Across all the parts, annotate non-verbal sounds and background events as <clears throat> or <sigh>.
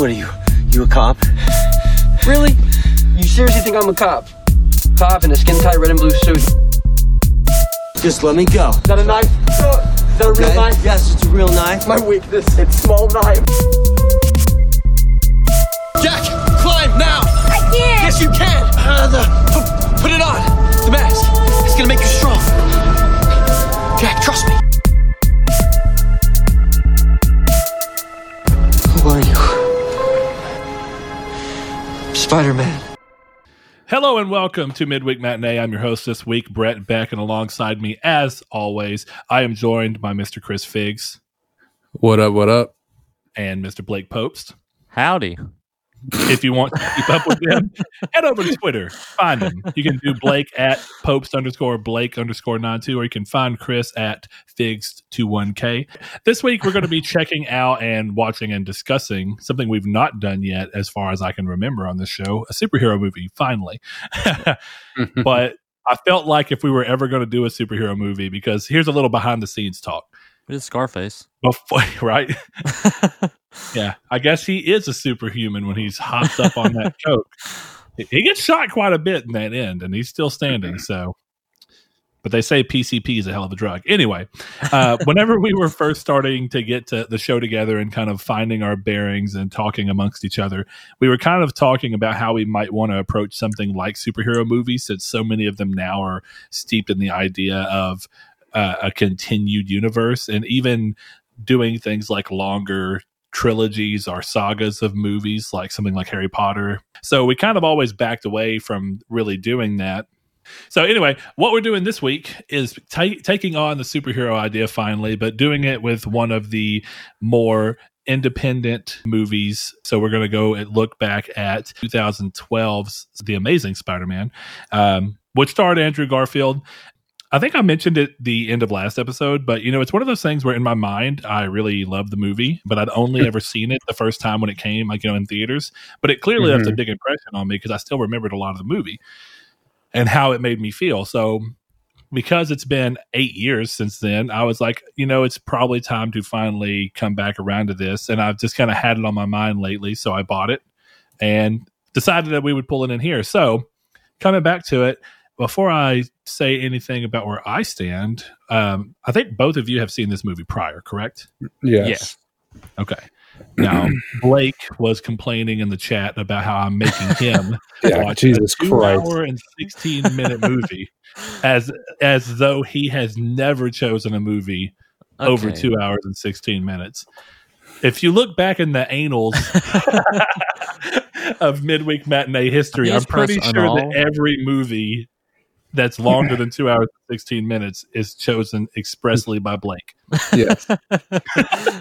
What are you? You a cop? Really? You seriously think I'm a cop? Cop in a skin tight red and blue suit. Just let me go. that a knife? Uh, Is that a real Okay? knife? Yes, it's a real knife. My weakness, it's small knife. Jack, climb now! I can't. Yes, you can! Uh, the, pu- put it on! The mask! It's gonna make you strong! Jack, trust me! Spider Man. Hello and welcome to Midweek Matinee. I'm your host this week, Brett Beck, and alongside me, as always, I am joined by Mr. Chris Figs What up? What up? and Mr. Blake Popest. Howdy. If you want to keep up with them, head over to Twitter. Find them. You can do Blake at Popest underscore Blake underscore nine two, or you can find Chris at Figs21K. This week, we're going to be checking out and watching and discussing something we've not done yet, as far as I can remember on this show a superhero movie, finally. <laughs> but I felt like if we were ever going to do a superhero movie, because here's a little behind the scenes talk. It is Scarface. Before, <laughs> right? Yeah, I guess he is a superhuman when he's hopped up on that <laughs> coke. He- He gets shot quite a bit in that end, and he's still standing. So, but they say PCP is a hell of a drug. Anyway, uh, <laughs> whenever we were first starting to get to the show together and kind of finding our bearings and talking amongst each other, we were kind of talking about how we might want to approach something like superhero movies, since so many of them now are steeped in the idea of uh, a continued universe and even doing things like longer trilogies or sagas of movies like something like Harry Potter. So we kind of always backed away from really doing that. So anyway, what we're doing this week is ta taking on the superhero idea finally, but doing it with one of the more independent movies. So we're going to go and look back at 2012's The Amazing Spider-Man, um, which starred Andrew Garfield. I think I mentioned it the end of last episode, but you know, it's one of those things where in my mind I really love the movie, but I'd only hmm. ever seen it the first time when it came, like you know, in theaters. But it clearly left a mm-hmm. big impression on me because I still remembered a lot of the movie and how it made me feel. So because it's been eight years since then, I was like, you know, it's probably time to finally come back around to this. And I've just kind of had it on my mind lately. So I bought it and decided that we would pull it in here. So coming back to it, before I say anything about where I stand, um, I think both of you have seen this movie prior, correct? Yes. Okay. Now, <clears throat> Blake was complaining in the chat about how I'm making him <laughs> Yeah, watch Jesus a two Christ. hour and 16 minute movie as as though he has never chosen a movie over two hours and 16 minutes. If you look back in the annals <laughs> <laughs> of midweek matinee history, I I'm pretty sure that every movie that's longer than two hours and 16 minutes is chosen expressly by Blake. Yes. <laughs>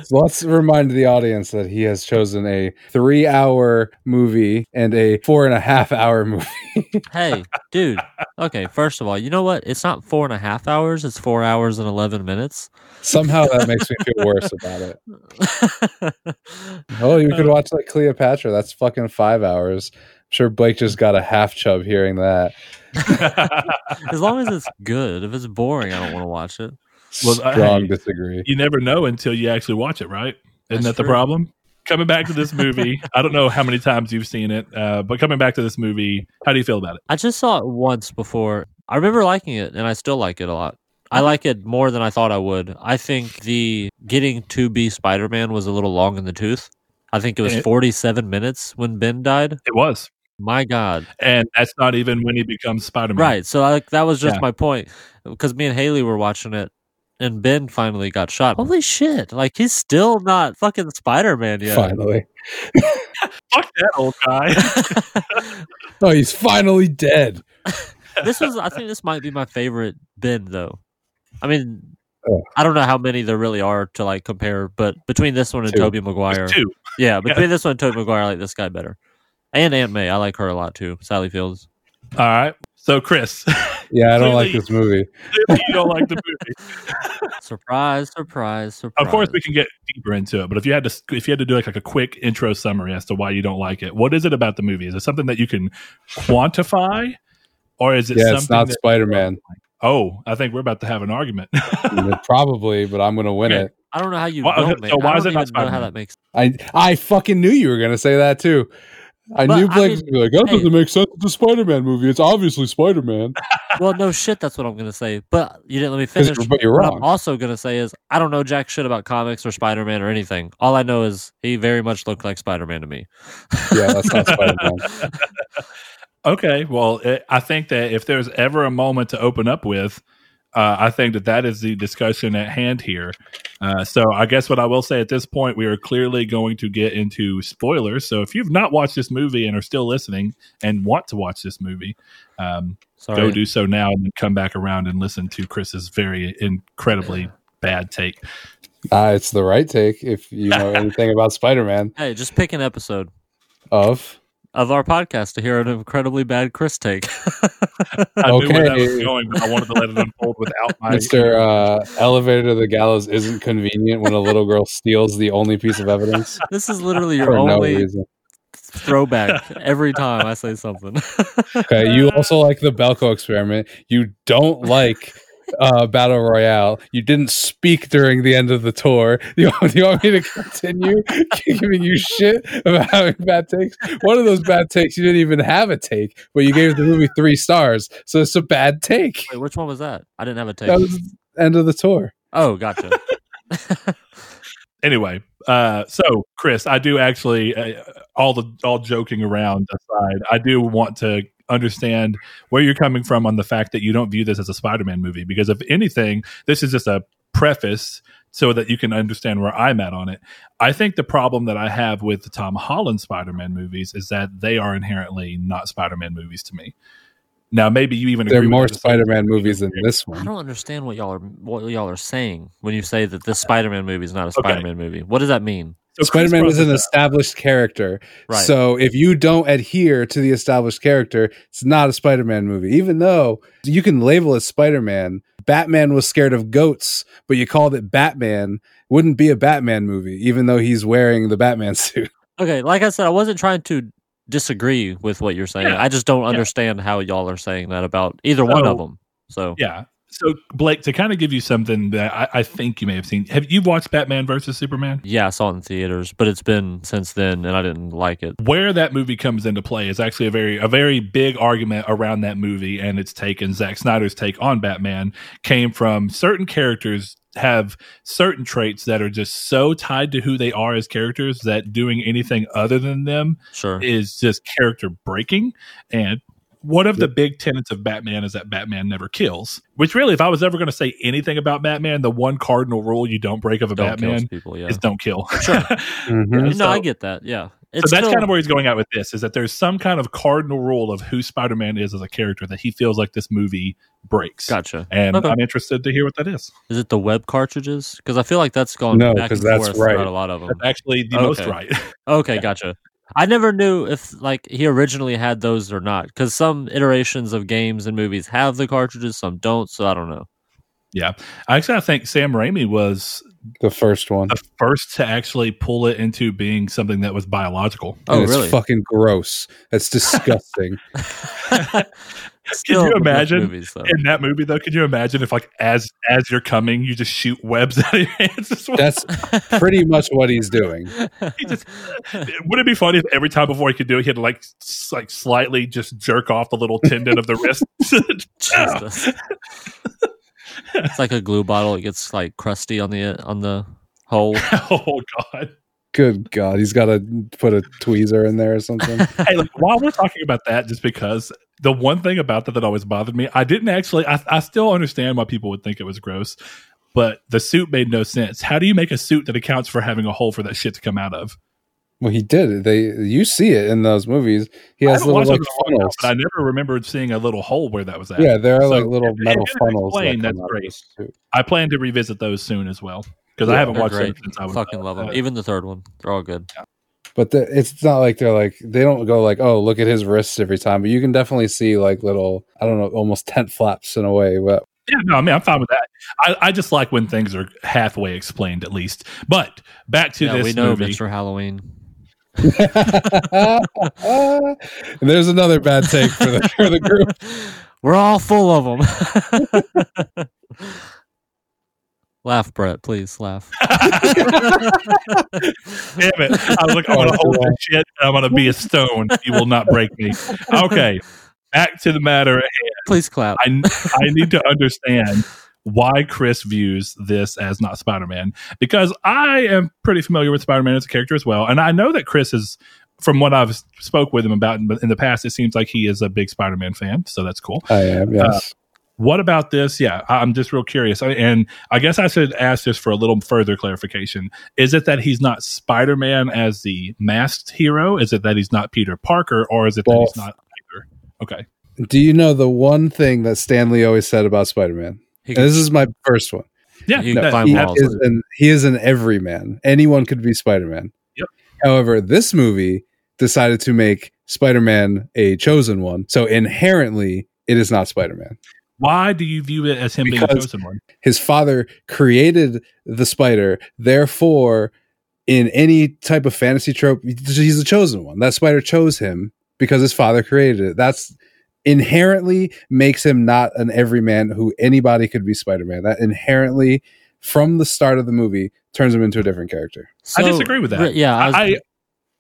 so let's remind the audience that he has chosen a three hour movie and a four and a half hour movie. <laughs> hey, dude. Okay, first of all, you know what? It's not four and a half hours. It's four hours and 11 minutes. Somehow that makes me feel worse about it. <laughs> Oh, you could watch like Cleopatra. That's fucking five hours. I'm sure Blake just got a half chub hearing that. <laughs> as long as it's good. If it's boring, I don't want to watch it. Well, Strong hey, disagree. you never know until you actually watch it, right? Isn't That's that the true. problem? Coming back to this movie, <laughs> I don't know how many times you've seen it, uh, but coming back to this movie, how do you feel about it? I just saw it once before. I remember liking it, and I still like it a lot. I like it more than I thought I would. I think the getting to be Spider Man was a little long in the tooth. I think it was It- 47 minutes when Ben died. It was, My God. and that's not even when he becomes Spider Man. Right. So I, that was just Yeah. my point. Because me and Haley were watching it, and Ben finally got shot. Holy shit! Like he's still not fucking Spider Man yet. Finally. <laughs> Fuck that old guy. <laughs> Oh, he's finally dead. <laughs> this was. I think this might be my favorite Ben though. I mean, Oh. I don't know how many there really are to like compare, but between this one and Two. Tobey Maguire, Two. yeah, between this one and Tobey Maguire, I like this guy better. And Aunt May, I like her a lot too. Sally Fields. All right. So, Chris, <laughs> Yeah, I don't like this movie. you don't like the <laughs> movie. Surprise! Surprise! Surprise! Of course, we can get deeper into it, but if you had to, if you had to do like, like a quick intro summary as to why you don't like it, what is it about the movie? Is it something that you can quantify, or is it Yeah, something it's not Spider Man. Oh, I think we're about to have an argument. <laughs> Probably, but I'm going to win Okay. it. I don't know how you Why- don't okay, make. so why I is don't it not even know how that makes. I I fucking knew you were gonna say that too. I But, knew Blake was mean, gonna be like, that hey. doesn't make sense. It's a Spider-Man movie. It's obviously Spider-Man. <laughs> Well, no shit. That's what I'm gonna say. But you didn't let me finish. you're- but you're what wrong. I'm also gonna say is I don't know jack shit about comics or Spider Man or anything. All I know is he very much looked like Spider Man to me. Yeah, that's not <laughs> Spider-Man. Okay, well, it, I think that if there's ever a moment to open up with, uh, I think that that is the discussion at hand here. Uh, so I guess what I will say at this point, we are clearly going to get into spoilers. So if you've not watched this movie and are still listening and want to watch this movie, um, Sorry. go do so now and then come back around and listen to Chris's very incredibly bad take. Uh, it's the right take if you know <laughs> anything about Spider-Man. Hey, just pick an episode Of of our podcast to hear an incredibly bad Chris take. <laughs> I knew where that was Okay. going, but I wanted to let it unfold without my Mr. Uh, Elevator to the Gallows isn't convenient when a little girl steals the only piece of evidence <laughs> this is literally your for no only reason. throwback every time I say something. Okay, you <laughs> also like the Belko experiment. You don't like uh, Battle Royale. You didn't speak during the end of the tour. <laughs> Do you, do you want me to continue <laughs> giving you shit about having bad takes? One of those bad takes, you didn't even have a take, but you gave the movie three stars. So it's a bad take. Wait, which one was that? I didn't have a take. That was end of the tour. oh, gotcha. <laughs> anyway uh so chris i do actually uh, all the all joking around aside i do want to understand where you're coming from on the fact that you don't view this as a spider-man movie because if anything this is just a preface so that you can understand where i'm at on it i think the problem that i have with the tom holland spider-man movies is that they are inherently not spider-man movies to me now maybe you even There are agree with more that Spider-Man movies than this one. I don't understand what y'all are what y'all are saying when you say that this Spider-Man movie is not a Spider-Man movie. What does that mean? So Spider-Man brought is an this up. established character. Right. So if you don't adhere to the established character, it's not a Spider-Man movie. Even though you can label it Spider-Man, Batman was scared of goats, but you called it Batman, wouldn't be a Batman movie, even though he's wearing the Batman <laughs> suit. Okay, like I said, I wasn't trying to disagree with what you're saying. Yeah. I just don't understand how y'all are saying that about either one of them. So Yeah. So Blake, to kind of give you something that I, I think you may have seen, have you watched Batman versus Superman? yeah, I saw it in theaters, but it's been since then, and I didn't like it. Where that movie comes into play is actually a very a very big argument around that movie and its take and Zack Snyder's take on Batman came from certain characters have certain traits that are just so tied to who they are as characters that doing anything other than them Sure. is just character breaking. And one of the big tenets of Batman is that Batman never kills. Which really, if I was ever going to say anything about Batman, the one cardinal rule you don't break of a don't Batman people. Yeah. is don't kill. <laughs> Sure. <laughs> Mhm. no, I get that. Yeah. so that's still- kind of where he's going out with this is that there's some kind of cardinal rule of who Spider-Man is as a character that he feels like this movie breaks. Gotcha. And Okay. I'm interested to hear what that is. Is it the web cartridges? Because I feel like that's gone No, back 'cause and that's forth right. throughout a lot of them. That's actually the Okay. most right. <laughs> Okay, gotcha. I never knew if like he originally had those or not because some iterations of games and movies have the cartridges, some don't. So I don't know. yeah. I actually, I think Sam Raimi was The first one. the first to actually pull it into being something that was biological. Oh, and it's really? fucking gross. That's <laughs> disgusting. <laughs> <laughs> Still you imagine movies, though. In that movie, though, could you imagine if, like, as as you're coming, you just shoot webs <laughs> out of your hands? as well? That's pretty much what he's doing. He just, would it be funny if every time before he could do it, he had to like like slightly just jerk off the little tendon of the wrist? <laughs> Jesus. it's like a glue bottle. It gets like crusty on the uh, on the hole. oh God! Good God, he's got to put a tweezer in there or something. Hey, look, while we're talking about that, just because the one thing about that that always bothered me, I didn't actually. I, I still understand why people would think it was gross, but the suit made no sense. How do you make a suit that accounts for having a hole for that shit to come out of? well, he did. They you see it in those movies. He I has haven't little like it in a while now, funnels. but I never remembered seeing a little hole where that was at. Yeah, there are So, like little if- if metal it's funnels. that that's great. I plan to revisit those soon as well because I haven't They're watched them great. since I was Fucking uh, love them. uh, Even the third one, they're all good. But the, it's not like they're like they don't go like oh look at his wrists every time. But you can definitely see like little I don't know almost tent flaps in a way. But Yeah, no, I mean I'm fine with that. I, I just like when things are halfway explained at least. But back to yeah, this we know movie. Mr. Halloween. and <laughs> there's another bad take for the for the group. <laughs> We're all full of them. <laughs> Laugh, Brett. Please laugh. <laughs> Damn it. I was like, I'm going to hold this shit. and I'm going to be a stone. You will not break me. Okay. Back to the matter at hand. Please clap. I, I need to understand why Chris views this as not Spider Man because I am pretty familiar with Spider Man as a character as well. And I know that Chris is, from what I've spoke with him about in, in the past, it seems like he is a big Spider Man fan. So that's cool. I am. Yes. Uh, What about this? Yeah, I- I'm just real curious. And I guess I should ask this for a little further clarification. Is it that he's not Spider Man as the masked hero? Is it that he's not Peter Parker? Or is it that he's not either? Okay. Do you know the one thing that Stan Lee always said about Spider Man? This is my first one. Yeah. You that- can climb he walls. is an he is an everyman. Anyone could be Spider Man. Yep. However, this movie decided to make Spider Man a chosen one, so inherently it is not Spider Man. Why do you view it as him being a chosen one? His father created the spider, therefore, in any type of fantasy trope, he's a chosen one. That spider chose him because his father created it. That's inherently makes him not an everyman who anybody could be Spider Man. That inherently, from the start of the movie, turns him into a different character. I disagree with that. Yeah, I was- I, I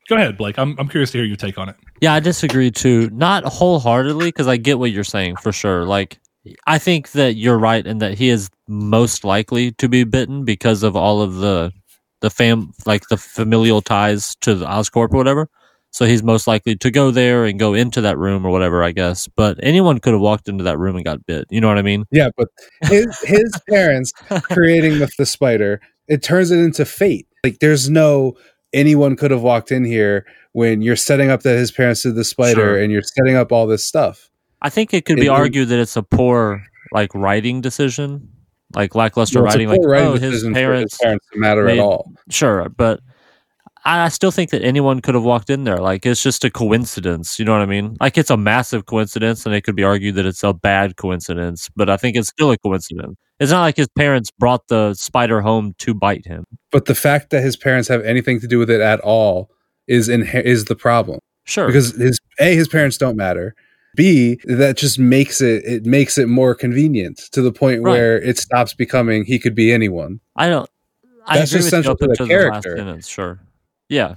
go ahead, Blake. I'm I'm curious to hear your take on it. Yeah, I disagree too. Not wholeheartedly because I get what you're saying for sure. Like, I think that you're right in that he is most likely to be bitten because of all of the the fam like the familial ties to the Oscorp or whatever. So he's most likely to go there and go into that room or whatever, I guess. But anyone could have walked into that room and got bit. You know what I mean? Yeah, but his his <laughs> parents creating the, the spider, it turns it into fate. Like there's no anyone could have walked in here when you're setting up that his parents did the spider Sure. and you're setting up all this stuff. I think it could be It- argued that it's a poor like writing decision, like lackluster writing. Like, writing oh, his parents his parents matter made- at all. Sure, but I, I still think that anyone could have walked in there. Like it's just a coincidence. You know what I mean? Like it's a massive coincidence, and it could be argued that it's a bad coincidence. But I think it's still a coincidence. It's not like his parents brought the spider home to bite him. But the fact that his parents have anything to do with it at all is in, is the problem Sure, because his a his parents don't matter. B that just makes it it makes it more convenient to the point Right. where it stops becoming he could be anyone. I don't. I That's agree just with you central up to the until the last character. sentence. Sure, yeah,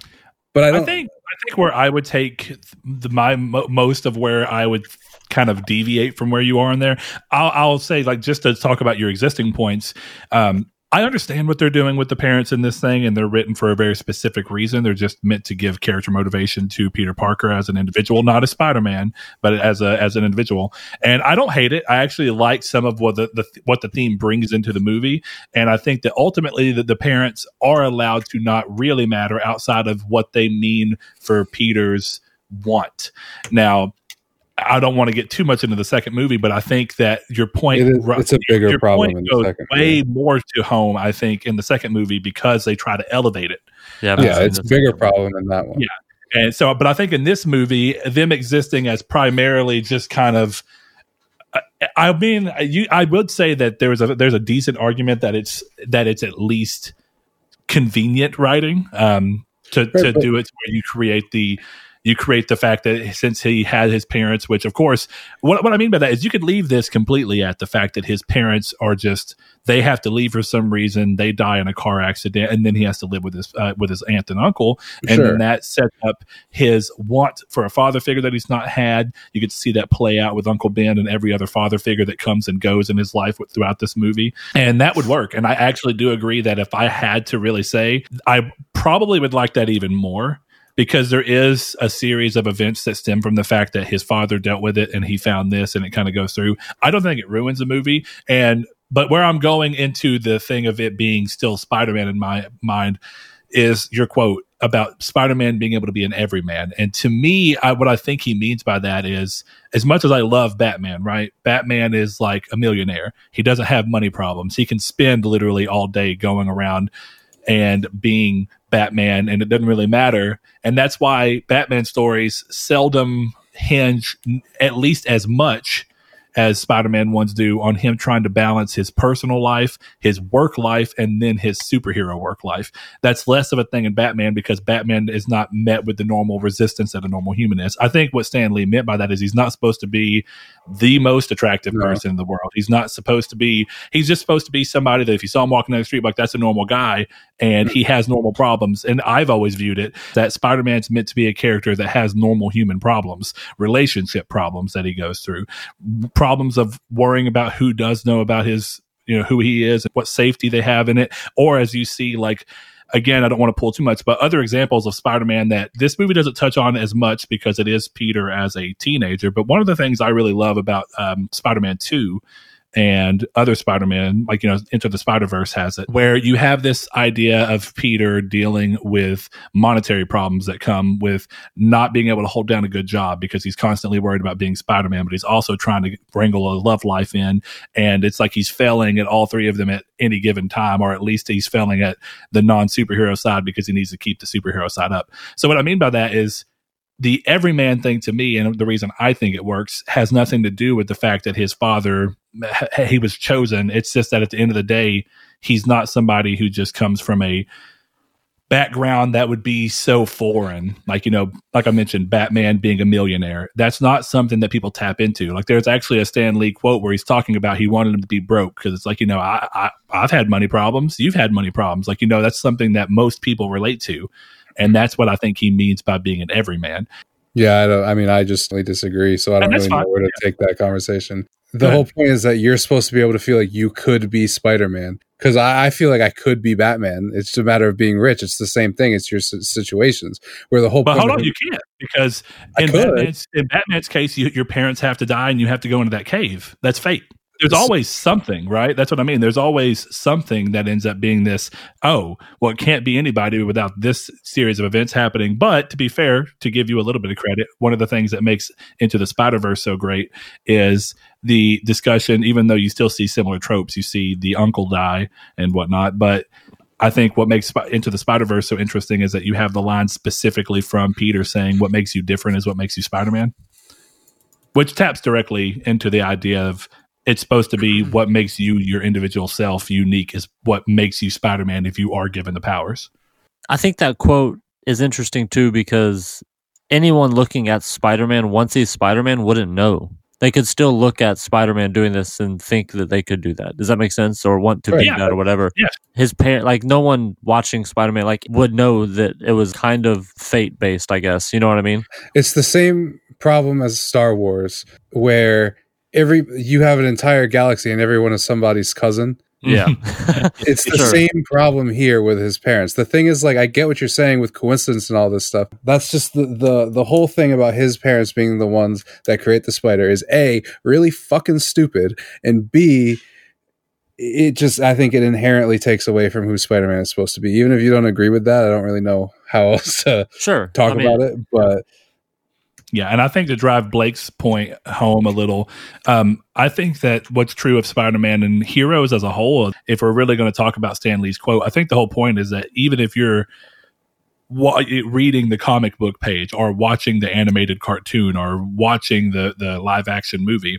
But I I, don't think I think where I would take the, my mo- most of where I would kind of deviate from where you are in there. I'll, I'll say like just to talk about your existing points. Um, I understand what they're doing with the parents in this thing, and they're written for a very specific reason. They're just meant to give character motivation to Peter Parker as an individual, not as Spider Man, but as a as an individual. And I don't hate it. I actually like some of what the, the what the theme brings into the movie, and I think that ultimately that the parents are allowed to not really matter outside of what they mean for Peter's want. Now, I don't want to get too much into the second movie, but I think that your point It is- it's a bigger your problem point in the goes second way movie. more to home. I think in the second movie because they try to elevate it. yeah. yeah, it's a bigger problem in that one. Yeah. And so, but I think in this movie, them existing as primarily just kind of, I- I mean, you, I would say that there's a there's a decent argument that it's that it's at least convenient writing um, to to but- do it where you create the you create the fact that since he had his parents, which of course, what, what I mean by that is you could leave this completely at the fact that his parents are just they have to leave for some reason. They die in a car accident, and then he has to live with his uh, with his aunt and uncle, and Sure. then that sets up his want for a father figure that he's not had. You get to see that play out with Uncle Ben and every other father figure that comes and goes in his life with, throughout this movie, and that would work. And I actually do agree that if I had to really say, I probably would like that even more because there is a series of events that stem from the fact that his father dealt with it and he found this and it kind of goes through. I don't think it ruins the movie. And but where I'm going into the thing of it being still Spider-Man in my mind is your quote about Spider-Man being able to be an everyman. And to me, I, what I think he means by that is as much as I love Batman, right? Batman is like a millionaire. He doesn't have money problems. He can spend literally all day going around and being Batman, and it doesn't really matter. And that's why Batman stories seldom hinge, at least as much, as Spider-Man ones do on him trying to balance his personal life, his work life, and then his superhero work life. That's less of a thing in Batman because Batman is not met with the normal resistance that a normal human is. I think what Stan Lee meant by that is he's not supposed to be the most attractive No. person in the world. He's not supposed to be. He's just supposed to be somebody that if you saw him walking down the street, like that's a normal guy, and he has normal problems. And I've always viewed it that Spider Man's meant to be a character that has normal human problems, relationship problems that he goes through, problems of worrying about who does know about his, you know, who he is, and what safety they have in it, or as you see, like again, I don't want to pull too much, but other examples of Spider Man that this movie doesn't touch on as much because it is Peter as a teenager. But one of the things I really love about um, Spider Man 2 and other Spider Man, like, you know, Into the Spider Verse has it, where you have this idea of Peter dealing with monetary problems that come with not being able to hold down a good job because he's constantly worried about being Spider Man, but he's also trying to wrangle a love life in. And it's like he's failing at all three of them at any given time, or at least he's failing at the non superhero side because he needs to keep the superhero side up. So, what I mean by that is the everyman thing to me, and the reason I think it works, has nothing to do with the fact that his father he was chosen. It's just that at the end of the day, he's not somebody who just comes from a background that would be so foreign. Like, you know, like I mentioned, Batman being a millionaire. That's not something that people tap into. Like, there's actually a Stan Lee quote where he's talking about he wanted him to be broke because it's like, you know, I, I, I've had money problems. You've had money problems. Like, you know, that's something that most people relate to. And that's what I think he means by being an everyman. Yeah, I don't. I mean, I just disagree. So I don't really know where to take that conversation. The whole point is that you're supposed to be able to feel like you could be Spider Man. Because I, I feel like I could be Batman. It's just a matter of being rich. It's the same thing. It's your s- situations where the whole. But point hold on, you can't because in. Batman's, in Batman's case, you, your parents have to die and you have to go into that cave. That's fate. There's always something, right? That's what I mean. There's always something that ends up being this. Oh, well, it can't be anybody without this series of events happening. But to be fair, to give you a little bit of credit, one of the things that makes Into the Spider Verse so great is the discussion. Even though you still see similar tropes, you see the uncle die and whatnot, but I think what makes Into the Spider Verse so interesting is that you have the line specifically from Peter saying, "What makes you different is what makes you Spider Man," which taps directly into the idea of it's supposed to be <clears throat> what makes you your individual self unique is what makes you Spider Man if you are given the powers. I think that quote is interesting too because anyone looking at Spider Man once he's Spider Man wouldn't know. They could still look at Spider Man doing this and think that they could do that. Does that make sense? Or want to Right. be Yeah. that or whatever. Yes. His parent, like no one watching Spider Man, like would know that it was kind of fate based. I guess you know what I mean. it's the same problem as Star Wars, where every you have an entire galaxy and everyone is somebody's cousin. Yeah. <laughs> It's the Sure. same problem here with his parents. The thing is, like, I get what you're saying with coincidence and all this stuff. That's just the the the whole thing about his parents being the ones that create the spider is a really fucking stupid, and b it just I think it inherently takes away from who Spider Man is supposed to be. Even if you don't agree with that, I don't really know how else to sure. talk I mean, about it. But Yeah, and I think to drive Blake's point home a little, um, I think that what's true of Spider-Man and heroes as a whole, if we're really going to talk about Stan Lee's quote, I think the whole point is that even if you're reading the comic book page or watching the animated cartoon or watching the the live action movie,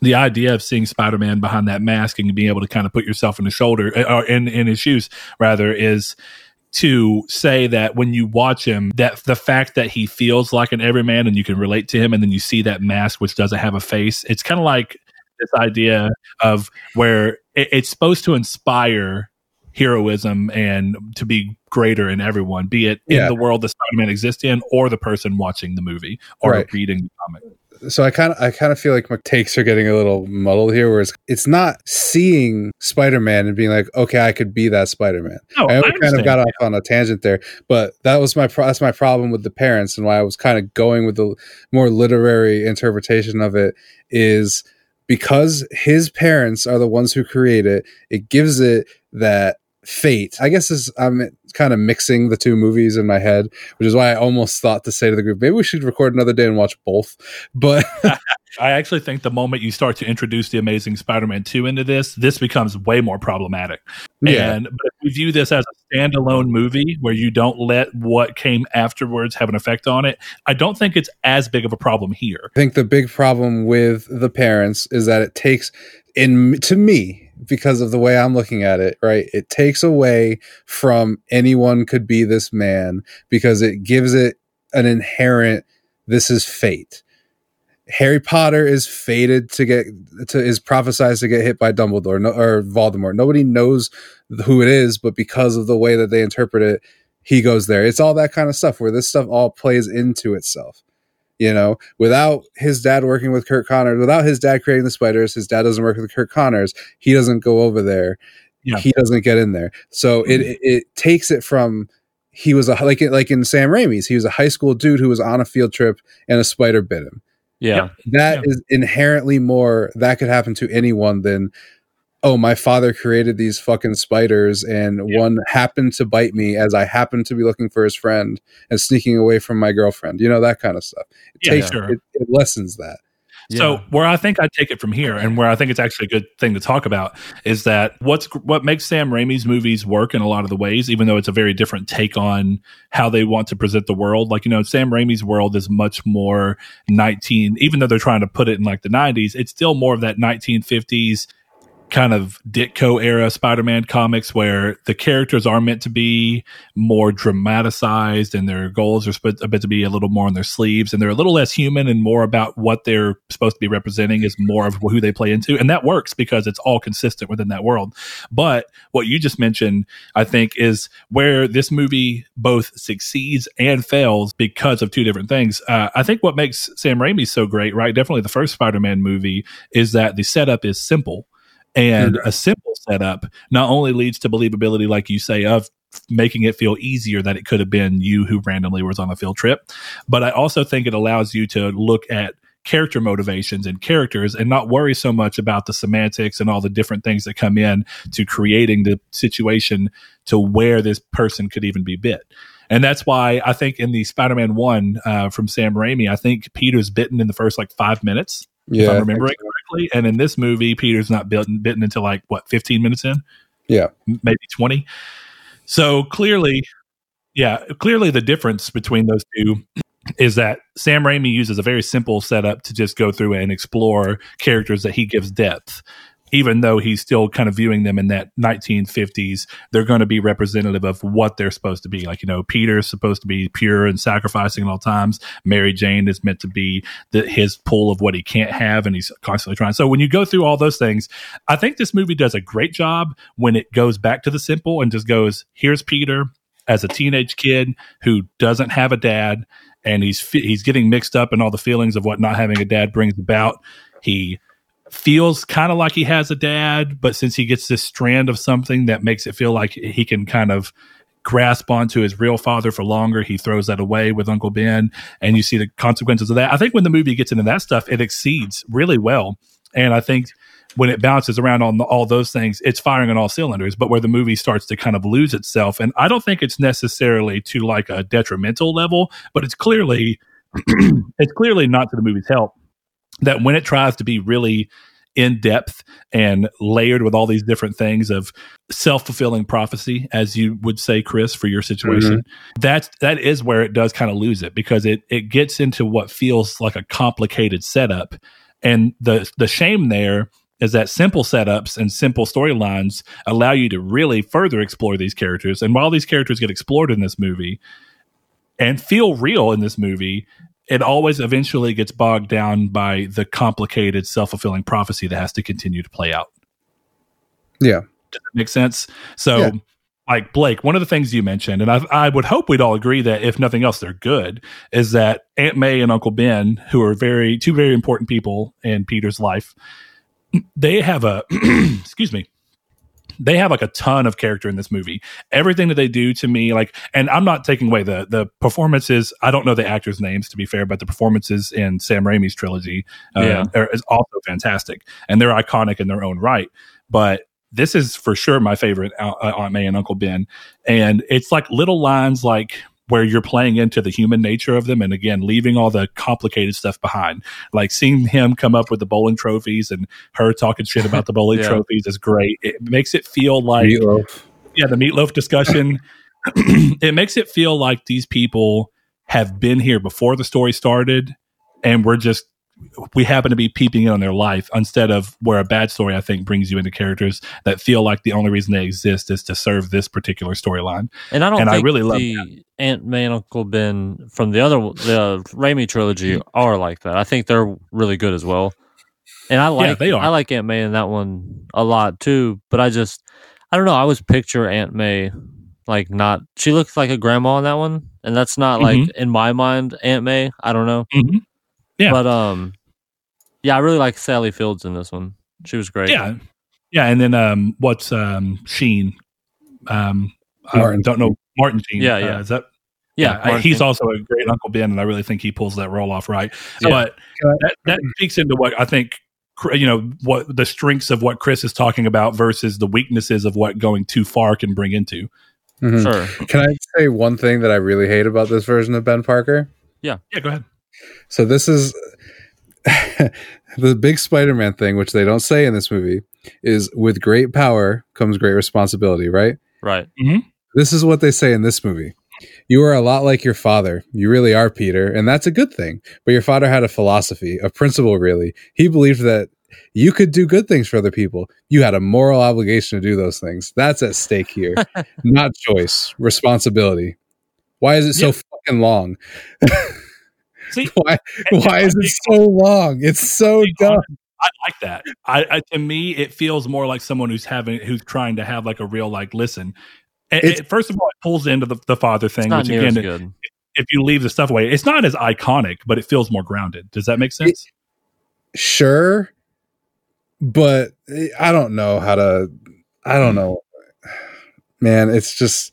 the idea of seeing Spider-Man behind that mask and being able to kind of put yourself in the shoulder or in in his shoes rather is to say that when you watch him, that the fact that he feels like an everyman and you can relate to him, and then you see that mask which doesn't have a face, it's kind of like this idea of where it, it's supposed to inspire heroism and to be greater in everyone, be it Yeah. in the world that Spider-Man exists in, or the person watching the movie or Right. reading the comic. So I kind of I kind of feel like my takes are getting a little muddled here. Where it's it's not seeing Spider Man and being like, okay, I could be that Spider Man. No, I I kind of got off on a tangent there, but that was my pro- that's my problem with the parents and why I was kind of going with the more literary interpretation of it is because his parents are the ones who create it. It gives it that fate. I guess is I'm kind of mixing the two movies in my head, which is why I almost thought to say to the group, maybe we should record another day and watch both. But <laughs> I actually think the moment you start to introduce the Amazing Spider-Man 2 into this, this becomes way more problematic. Yeah. And but if we view this as a standalone movie where you don't let what came afterwards have an effect on it, I don't think it's as big of a problem here. I think the big problem with the parents is that it takes in to me because of the way I'm looking at it, right? It takes away from anyone could be this man because it gives it an inherent this is fate. Harry Potter is fated to get to is prophesized to get hit by Dumbledore no, or Voldemort. Nobody knows who it is, but because of the way that they interpret it, he goes there. It's all that kind of stuff where this stuff all plays into itself. You know, without his dad working with Curt Connors, without his dad creating the spiders, his dad doesn't work with Curt Connors. He doesn't go over there. Yeah. He doesn't get in there. So hmm. it, it it takes it from he was a like like in Sam Raimi's, he was a high school dude who was on a field trip and a spider bit him. Yeah. That Yeah. is inherently more that could happen to anyone than oh my father created these fucking spiders and Yeah. one happened to bite me as I happened to be looking for his friend and sneaking away from my girlfriend. You know that kind of stuff. It Yeah, takes sure. it, it lessens that. So where I think I take it from here, and where I think it's actually a good thing to talk about, is that what's what makes Sam Raimi's movies work in a lot of the ways, even though it's a very different take on how they want to present the world. Like you know, Sam Raimi's world is much more nineteen, even though they're trying to put it in like the nineties, it's still more of that nineteen fifties kind of Ditko era Spider-Man comics where the characters are meant to be more dramatized and their goals are supposed to be a little more on their sleeves and they're a little less human and more about what they're supposed to be representing is more of who they play into and that works because it's all consistent within that world. But what you just mentioned I think is where this movie both succeeds and fails because of two different things. Uh, I think what makes Sam Raimi so great, right? Definitely the first Spider-Man movie is that the setup is simple and a simple setup not only leads to believability like you say of making it feel easier that it could have been you who randomly was on a field trip but i also think it allows you to look at character motivations and characters and not worry so much about the semantics and all the different things that come in to creating the situation to where this person could even be bit and that's why I think in the Spider-Man one uh, from Sam Raimi, I think Peter's bitten in the first like five minutes Yeah. if I'm remembering correctly. And in this movie, Peter's not bitten, bitten until like what 15 minutes in, Yeah. Maybe 20. So clearly, yeah, clearly the difference between those two is that Sam Raimi uses a very simple setup to just go through and explore characters that he gives depth. Even though he's still kind of viewing them in that 1950s, they're going to be representative of what they're supposed to be. Like, you know, Peter's supposed to be pure and sacrificing at all times. Mary Jane is meant to be the, his pull of what he can't have, and he's constantly trying. So when you go through all those things, I think this movie does a great job when it goes back to the simple and just goes, here's Peter as a teenage kid who doesn't have a dad and he's he's getting mixed up in all the feelings of what not having a dad brings about. He feels kind of like he has a dad, but since he gets this strand of something that makes it feel like he can kind of grasp onto his real father for longer, he throws that away with Uncle Ben, and you see the consequences of that. I think when the movie gets into that stuff, it exceeds really well, and I think when it bounces around on the, all those things, it's firing on all cylinders. But where the movie starts to kind of lose itself, and I don't think it's necessarily to like a detrimental level, but it's clearly <clears throat> it's clearly not to the movie's help that when it tries to be really in depth and layered with all these different things of self-fulfilling prophecy as you would say Chris for your situation mm-hmm. that's that is where it does kind of lose it because it it gets into what feels like a complicated setup. And the the shame there is that simple setups and simple storylines allow you to really further explore these characters. And while these characters get explored in this movie and feel real in this movie it always eventually gets bogged down by the complicated self-fulfilling prophecy that has to continue to play out Yeah. does that make sense so Yeah. like blake one of the things you mentioned and I, I would hope we'd all agree that if nothing else they're good is that aunt may and uncle ben who are very two very important people in peter's life they have a <clears throat> excuse me they have like a ton of character in this movie. Everything that they do to me, like, and I'm not taking away the the performances. I don't know the actors' names to be fair, but the performances in Sam Raimi's trilogy uh, Yeah. are, is also fantastic, and they're iconic in their own right. But this is for sure my favorite Aunt uh, Aunt May and Uncle Ben, and it's like little lines like where you're playing into the human nature of them and again leaving all the complicated stuff behind like seeing him come up with the bowling trophies and her talking shit about the <laughs> bowling Yeah. trophies is great it makes it feel like Meatloaf. yeah the meatloaf discussion <clears throat> it makes it feel like these people have been here before the story started and we're just we happen to be peeping in on their life instead of where a bad story i think brings you into characters that feel like the only reason they exist is to serve this particular storyline And I don't And I really love the Aunt May and Uncle Ben from the other the Raimi trilogy are like that. I think they're really good as well. And I like they are. I like Aunt May in that one a lot too. But I just I don't know. I always picture Aunt May like not she looks like a grandma in that one, and that's not like Mm-hmm. in my mind Aunt May. I don't know. Mhm. Yeah. But um, yeah, I really like Sally Fields in this one. She was great. yeah yeah and then um what's um sheen um Martin. i don't know martin sheen Yeah, Uh, yeah. is that yeah. I- he's also a great Uncle Ben, and I really think he pulls that role off right. Yeah. But that, that speaks into what I think, you know, what the strengths of what Chris is talking about versus the weaknesses of what going too far can bring into. Mhm. sure. Can I say one thing that I really hate about this version of Ben Parker? Yeah. Yeah, go ahead. So this is <laughs> the big Spider-Man thing, which they don't say in this movie, is with great power comes great responsibility, right? Right. Mm-hmm. This is what they say in this movie. You are a lot like your father. You really are, Peter, and that's a good thing. But your father had a philosophy, a principle, really. He believed that you could do good things for other people. You had a moral obligation to do those things. That's at stake here. <laughs> Not choice, responsibility. Why is it so Yeah. fucking long? <laughs> See, <laughs> Why why is it so long? It's so dumb. I like that. I, I to me, it feels more like someone who's having who's trying to have like a real like listen. And, It's- and first of all, it pulls into the, the father thing, which near as again, good. if you leave the stuff away, it's not as iconic, but it feels more grounded. Does that make sense? Sure, but eh, I don't know how to. I don't hmm. know, man. It's just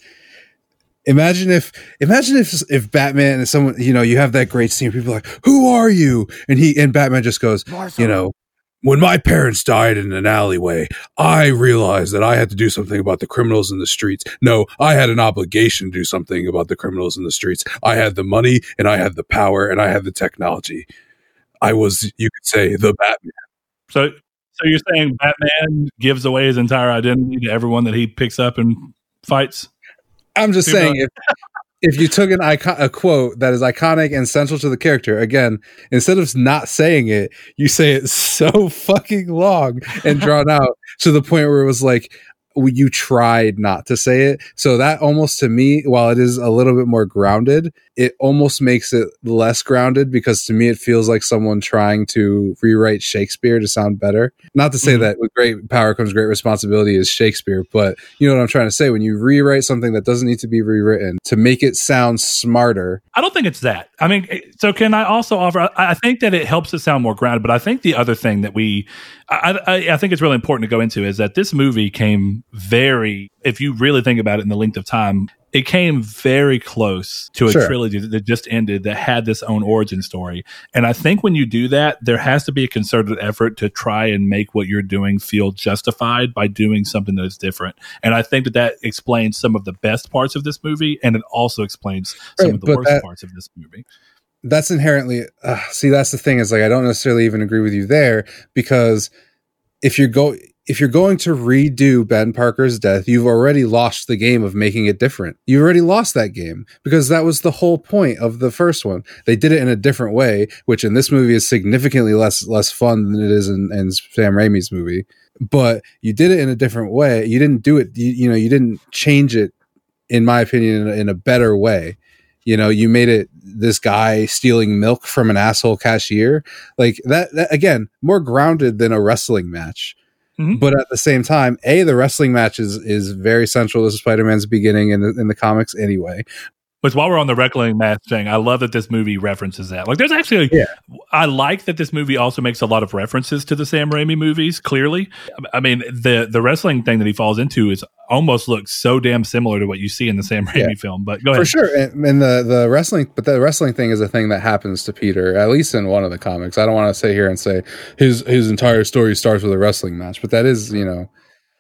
imagine if imagine if if Batman and someone you know you have that great scene. People are like, "Who are you?" And he and Batman just goes, you know. When my parents died in an alleyway, I realized that I had to do something about the criminals in the streets. No, I had an obligation to do something about the criminals in the streets. I had the money and I had the power and I had the technology. I was, you could say, the Batman. So, so you're saying Batman gives away his entire identity to everyone that he picks up and fights? I'm just saying, if, if you took an icon, a quote that is iconic and central to the character, again, instead of not saying it, you say it so fucking long and drawn out to the point where it was like you tried not to say it. So that almost to me, while it is a little bit more grounded, it almost makes it less grounded because to me it feels like someone trying to rewrite Shakespeare to sound better. Not to say Mhm. that with great power comes great responsibility is Shakespeare, but you know what I'm trying to say when you rewrite something that doesn't need to be rewritten to make it sound smarter. I don't think it's that. I mean, eh, so can I also offer? I, I think that it helps it sound more grounded, but I think the other thing that we, I, I, I think it's really important to go into is that this movie came very, if you really think about it in the length of time, it came very close to a Sure. trilogy that, just ended that had this own origin story. And I think when you do that, there has to be a concerted effort to try and make what you're doing feel justified by doing something that is different. And I think that that explains some of the best parts of this movie, and it also explains some Right, of the worst that- parts of this movie. that's inherently uh, see that's the thing is like i don't necessarily even agree with you there because if you're go if you're going to redo ben parker's death you've already lost the game of making it different. You've already lost that game because that was the whole point of the first one. They did it in a different way which in this movie is significantly less less fun than it is in, in sam raimi's movie. But you did it in a different way. You didn't do it you, you know you didn't change it in my opinion in a, in a better way. You know you made it this guy stealing milk from an asshole cashier. Like that, that again more grounded than a wrestling match Mhm. but at the same time a the wrestling match is is very central to spider-man's beginning in the, in the comics anyway But while we're on the wrestling match thing, I love that this movie references that. Like, there's actually, Yeah. I like that this movie also makes a lot of references to the Sam Raimi movies. Clearly, I mean, the the wrestling thing that he falls into is almost looks so damn similar to what you see in the Sam Raimi Yeah. film. But go ahead for sure and, and the the wrestling but the wrestling thing is a thing that happens to peter at least in one of the comics i don't want to sit here and say his his entire story starts with a wrestling match but that is you know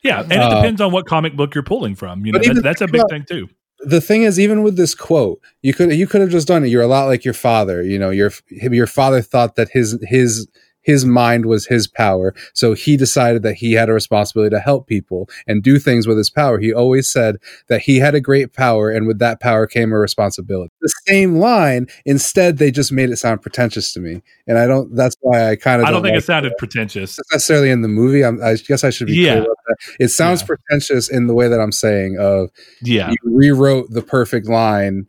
Yeah, and it Uh, depends on what comic book you're pulling from. You know, that, that's a big about- thing too. The thing is, even with this quote, you could you could have just done it. You're a lot like your father. You know, your your father thought that his his his mind was his power. So he decided that he had a responsibility to help people and do things with his power. He always said that he had a great power and with that power came a responsibility. The same line, instead they just made it sound pretentious to me. And I don't that's why I kind of I don't think like it sounded pretentious. Not necessarily in the movie. I'm, I guess I should be Yeah. clear about that. It sounds Yeah. pretentious in the way that I'm saying of Yeah. you rewrote the perfect line,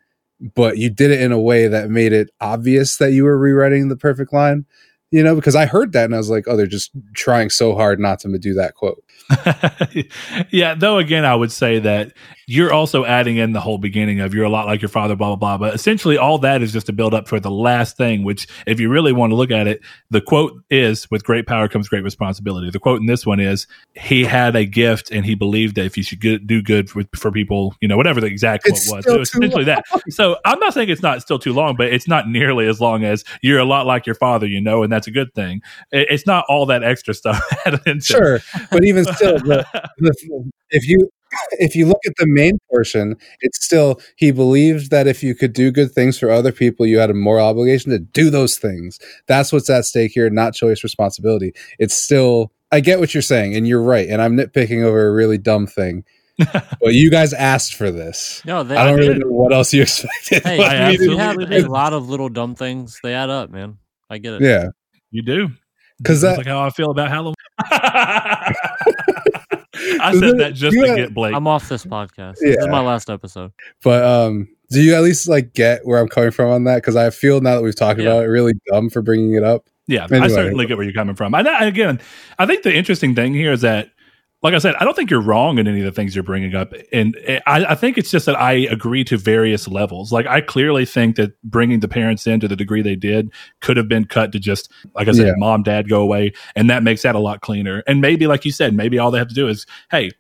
but you did it in a way that made it obvious that you were rewriting the perfect line. You know, because I heard that and I was like, oh, they're just trying so hard not to do that quote. <laughs> yeah, though again, I would say that you're also adding in the whole beginning of you're a lot like your father, blah blah blah. But essentially, all that is just to build up for the last thing. Which, if you really want to look at it, the quote is "With great power comes great responsibility." The quote in this one is he had a gift and he believed that if you should good, do good for, for people, you know, whatever the exact quote It's was. So essentially that. So I'm not saying it's not still too long, but it's not nearly as long as you're a lot like your father, you know, and that's a good thing. It- It's not all that extra stuff <laughs> added into. Sure, but even still, the, the, if you if you look at the main portion, it's still he believed that if you could do good things for other people, you had a moral obligation to do those things. That's what's at stake here, not choice responsibility. It's still. I get what you're saying, and you're right. And I'm nitpicking over a really dumb thing. <laughs> but you guys asked for this. No, they, I don't really know what else you expected. Hey, <laughs> I if absolutely have did. a lot of little dumb things. They add up, man. I get it. yeah, You do. 'Cause That's that- like how I feel about Halloween. <laughs> I said that just You to had- get Blake. I'm off this podcast. This is my last episode. but um, do you at least like get where I'm coming from on that? Because I feel now that we've talked Yeah. about it, really dumb for bringing it up. yeah, I Anyway. certainly get where you're coming from. And I- again, I think the interesting thing here is that, like I said, I don't think you're wrong in any of the things you're bringing up, and I, I think it's just that I agree to various levels. Like I clearly think that bringing the parents in to the degree they did could have been cut to just, like I said, Yeah. mom, dad, go away, and that makes that a lot cleaner. And maybe, like you said, maybe all they have to do is, hey,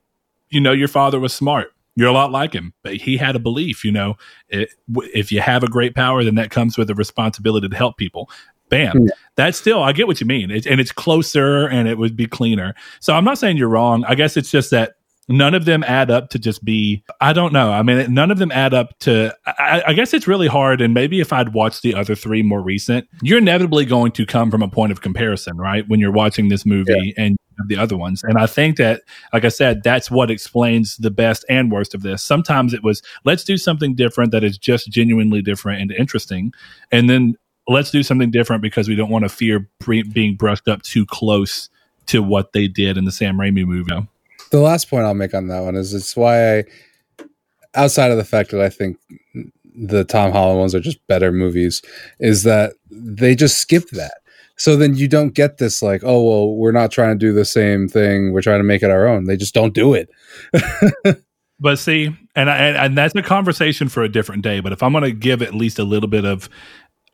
you know, your father was smart. You're a lot like him, but he had a belief. You know, it, w- if you have a great power, then that comes with a responsibility to help people. Bam. Yeah. That's still, I get what you mean. And it's closer and it would be cleaner. So I'm not saying you're wrong. I guess it's just that none of them add up to just be, I don't know. I mean, none of them add up to, I, I guess it's really hard. And maybe if I'd watched the other three more recent, you're inevitably going to come from a point of comparison, right? When you're watching this movie and the other ones. And I think that, like I said, that's what explains the best and worst of this. Sometimes it was, let's do something different that is just genuinely different and interesting. And then let's do something different because we don't want to fear bre- being brushed up too close to what they did in the Sam Raimi movie. The last point I'll make on that one is it's why I, outside of the fact that I think the Tom Holland ones are just better movies, is that they just skip that. So then you don't get this like, oh well, we're not trying to do the same thing. We're trying to make it our own. They just don't do it. <laughs> But see, and, I, and and that's a conversation for a different day. But if I'm going to give at least a little bit of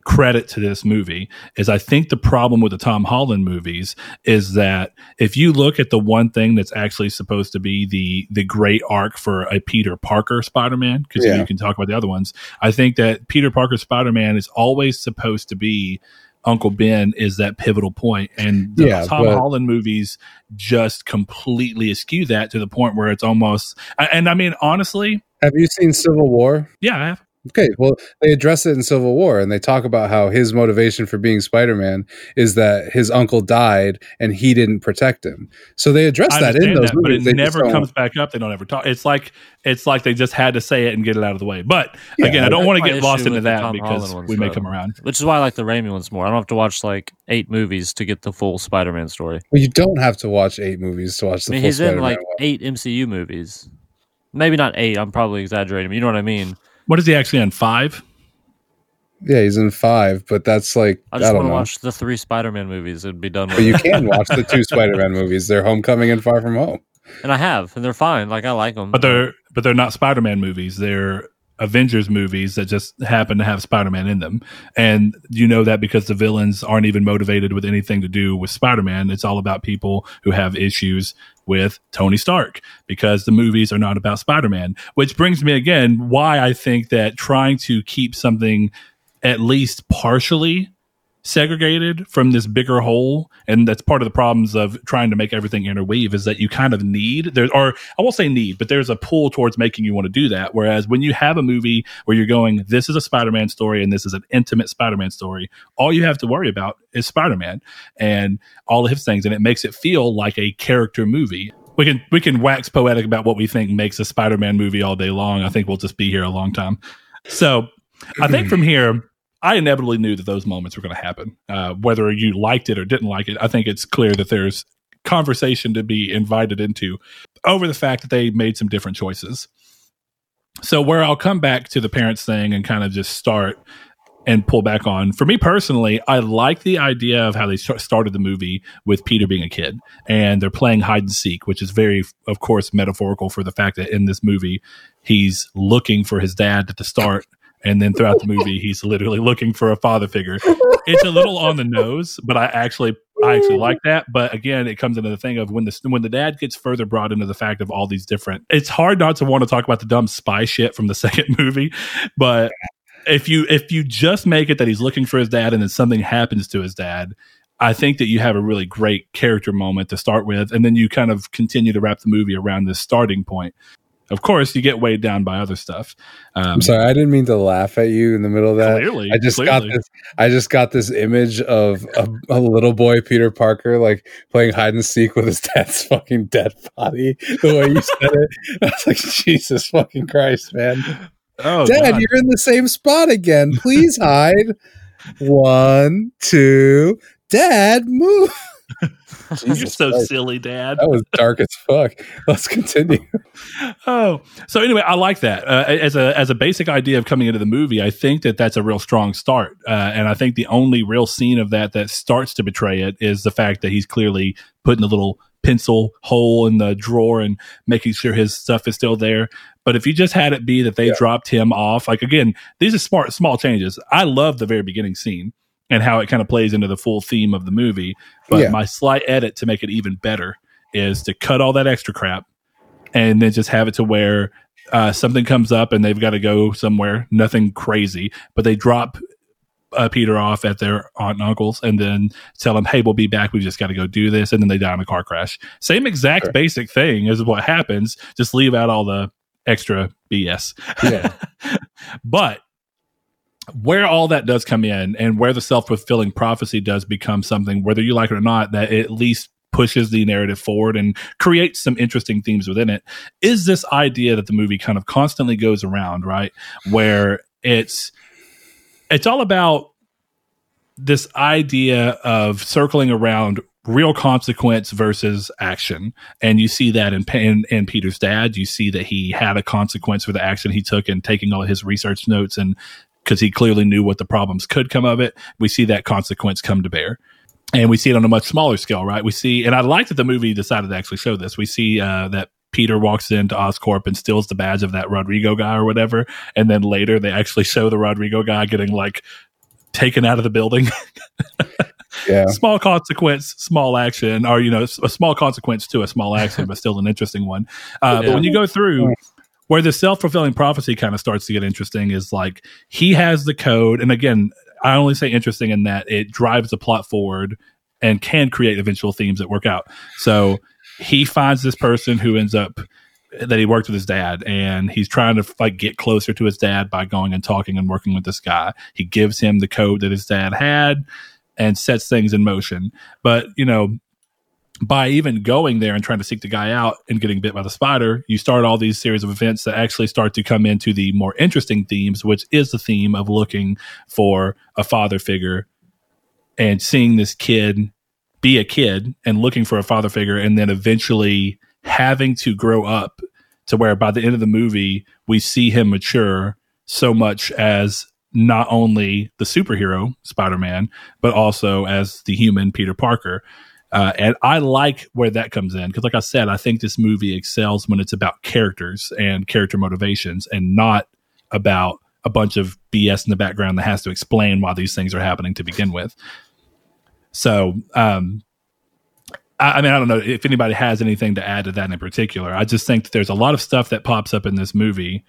credit to this movie, is I think the problem with the Tom Holland movies is that if you look at the one thing that's actually supposed to be the the great arc for a Peter Parker Spider Man, because Yeah. you can talk about the other ones, I think that Peter Parker Spider Man is always supposed to be. Uncle Ben is that pivotal point, and the Yeah, Tom but- Holland movies just completely eschew that to the point where it's almost. And I mean, honestly, Have you seen Civil War? yeah, I have. Okay, well, they address it in Civil War, and they talk about how his motivation for being Spider-Man is that his uncle died and he didn't protect him. So they address that in those that, but it They never comes back up. They don't ever talk. It's like it's like they just had to say it and get it out of the way. But Yeah, again, I don't want to get lost into that because ones, we may though. come around. Which is why I like the Raimi ones more. I don't have to watch like eight movies to get the full Spider-Man story. Well, you don't have to watch eight movies to watch the I mean, full he's in Spider-Man like one. eight MCU movies. Maybe not eight. I'm probably exaggerating. But you know what I mean. What is he actually on five? Yeah, he's in five, but that's like I I, just don't want to know. watch the three Spider-Man movies and be done with But you can <laughs> watch the two Spider-Man movies. They're Homecoming and Far From Home. And I have, and they're fine. Like I like them. But they're but they're not Spider Man movies. They're Avengers movies that just happen to have Spider Man in them. And you know that because the villains aren't even motivated with anything to do with Spider Man. It's all about people who have issues with Tony Stark because the movies are not about Spider Man. Which brings me again why I think that trying to keep something at least partially segregated from this bigger whole and that's part of the problems of trying to make everything interweave is that you kind of need there or i won't say need but there's a pull towards making you want to do that. Whereas when you have a movie where you're going this is a spider-man story and this is an intimate spider-man story all you have to worry about is spider-man and all of his things and it makes it feel like a character movie. We can we can wax poetic about what we think makes a spider-man movie all day long. I think we'll just be here a long time. So i think from <clears throat> here I inevitably knew that those moments were going to happen. Uh, whether you liked it or didn't like it, I think it's clear that there's conversation to be invited into over the fact that they made some different choices. So, where I'll come back to the parents thing and kind of just start and pull back on. For me personally, I like the idea of how they started the movie with Peter being a kid and they're playing hide and seek, which is very, of course, metaphorical for the fact that in this movie, he's looking for his dad at the start and then throughout the movie <laughs> he's literally looking for a father figure. It's a little on the nose but i actually i actually like that. But again it comes into the thing of when the when the dad gets further brought into the fact of all these different it's hard not to want to talk about the dumb spy shit from the <laughs> second movie but if you if you just make it that he's looking for his dad and then something happens to his dad I think that you have a really great character moment to start with, and then you kind of continue to wrap the movie around this starting point. Of course, you get weighed down by other stuff. Um, I'm sorry, I didn't mean to laugh at you in the middle of that. Clearly, I just clearly. got this. I just got this image of a, a, little boy Peter Parker like playing hide and seek with his dad's <laughs> fucking dead body. The way you said it, <laughs> I was like, Jesus fucking Christ, man! Oh, Dad, God. you're in the same spot again. Please hide. One, two. Dad, move. <laughs> You're so Christ. silly, Dad. That was dark as fuck. <laughs> Let's continue. <laughs> oh, so anyway, I like that uh, as a as a basic idea of coming into the movie. I think that that's a real strong start, uh, and I think the only real scene of that that starts to betray it is the fact that he's clearly putting a little pencil hole in the drawer and making sure his stuff is still there. But if you just had it be that they yeah. dropped him off, like again, these are smart small changes. I love the very beginning scene and how it kind of plays into the full theme of the movie. But yeah. my slight edit to make it even better is to cut all that extra crap and then just have it to where uh, something comes up and they've got to go somewhere, nothing crazy, but they drop uh, Peter off at their aunt and uncle's and then tell them, hey, we'll be back. We just got to go do this. And then they die in a car crash. Same exact sure. basic thing is what happens. Just leave out all the extra BS. Yeah. <laughs> but where all that does come in and where the self fulfilling prophecy does become something, whether you like it or not, that at least pushes the narrative forward and creates some interesting themes within it is this idea that the movie kind of constantly goes around, right? Where it's it's all about this idea of circling around real consequence versus action. And you see that in, in, in Peter's dad. You see that he had a consequence for the action he took in taking all his research notes and because he clearly knew what the problems could come of it. We see that consequence come to bear. And we see it on a much smaller scale, right? We see, and I like that the movie decided to actually show this. We see uh, that Peter walks into Oscorp and steals the badge of that Rodrigo guy or whatever. And then later they actually show the Rodrigo guy getting like taken out of the building. <laughs> yeah. Small consequence, small action, or, you know, a small consequence to a small action, but still an interesting one. Uh, yeah. But when you go through, where the self fulfilling prophecy kind of starts to get interesting is like he has the code, and again, I only say interesting in that it drives the plot forward and can create eventual themes that work out. So he finds this person who ends up that he worked with his dad and he's trying to like get closer to his dad by going and talking and working with this guy. He gives him the code that his dad had and sets things in motion. But, you know, by even going there and trying to seek the guy out and getting bit by the spider, you start all these series of events that actually start to come into the more interesting themes, which is the theme of looking for a father figure and seeing this kid be a kid and looking for a father figure and then eventually having to grow up to where by the end of the movie we see him mature so much as not only the superhero Spider-Man but also as the human Peter Parker uh, and I like where that comes in because, like I said, I think this movie excels when it's about characters and character motivations and not about a bunch of BS in the background that has to explain why these things are happening to begin with. So, um, I, I mean, I don't know if anybody has anything to add to that in particular. I just think that there's a lot of stuff that pops up in this movie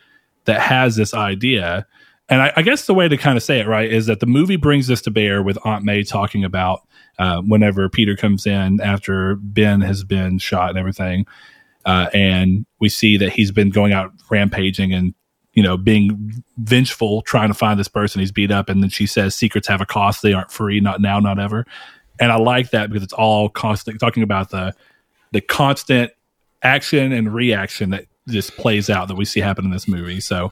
that has this idea And I, I guess the way to kind of say it right is that the movie brings this to bear with Aunt May talking about uh, whenever Peter comes in after Ben has been shot and everything, uh, and we see that he's been going out rampaging and you know being vengeful, trying to find this person he's beat up, and then she says secrets have a cost; they aren't free, not now, not ever. And I like that because it's all constant talking about the the constant action and reaction that just plays out that we see happen in this movie. So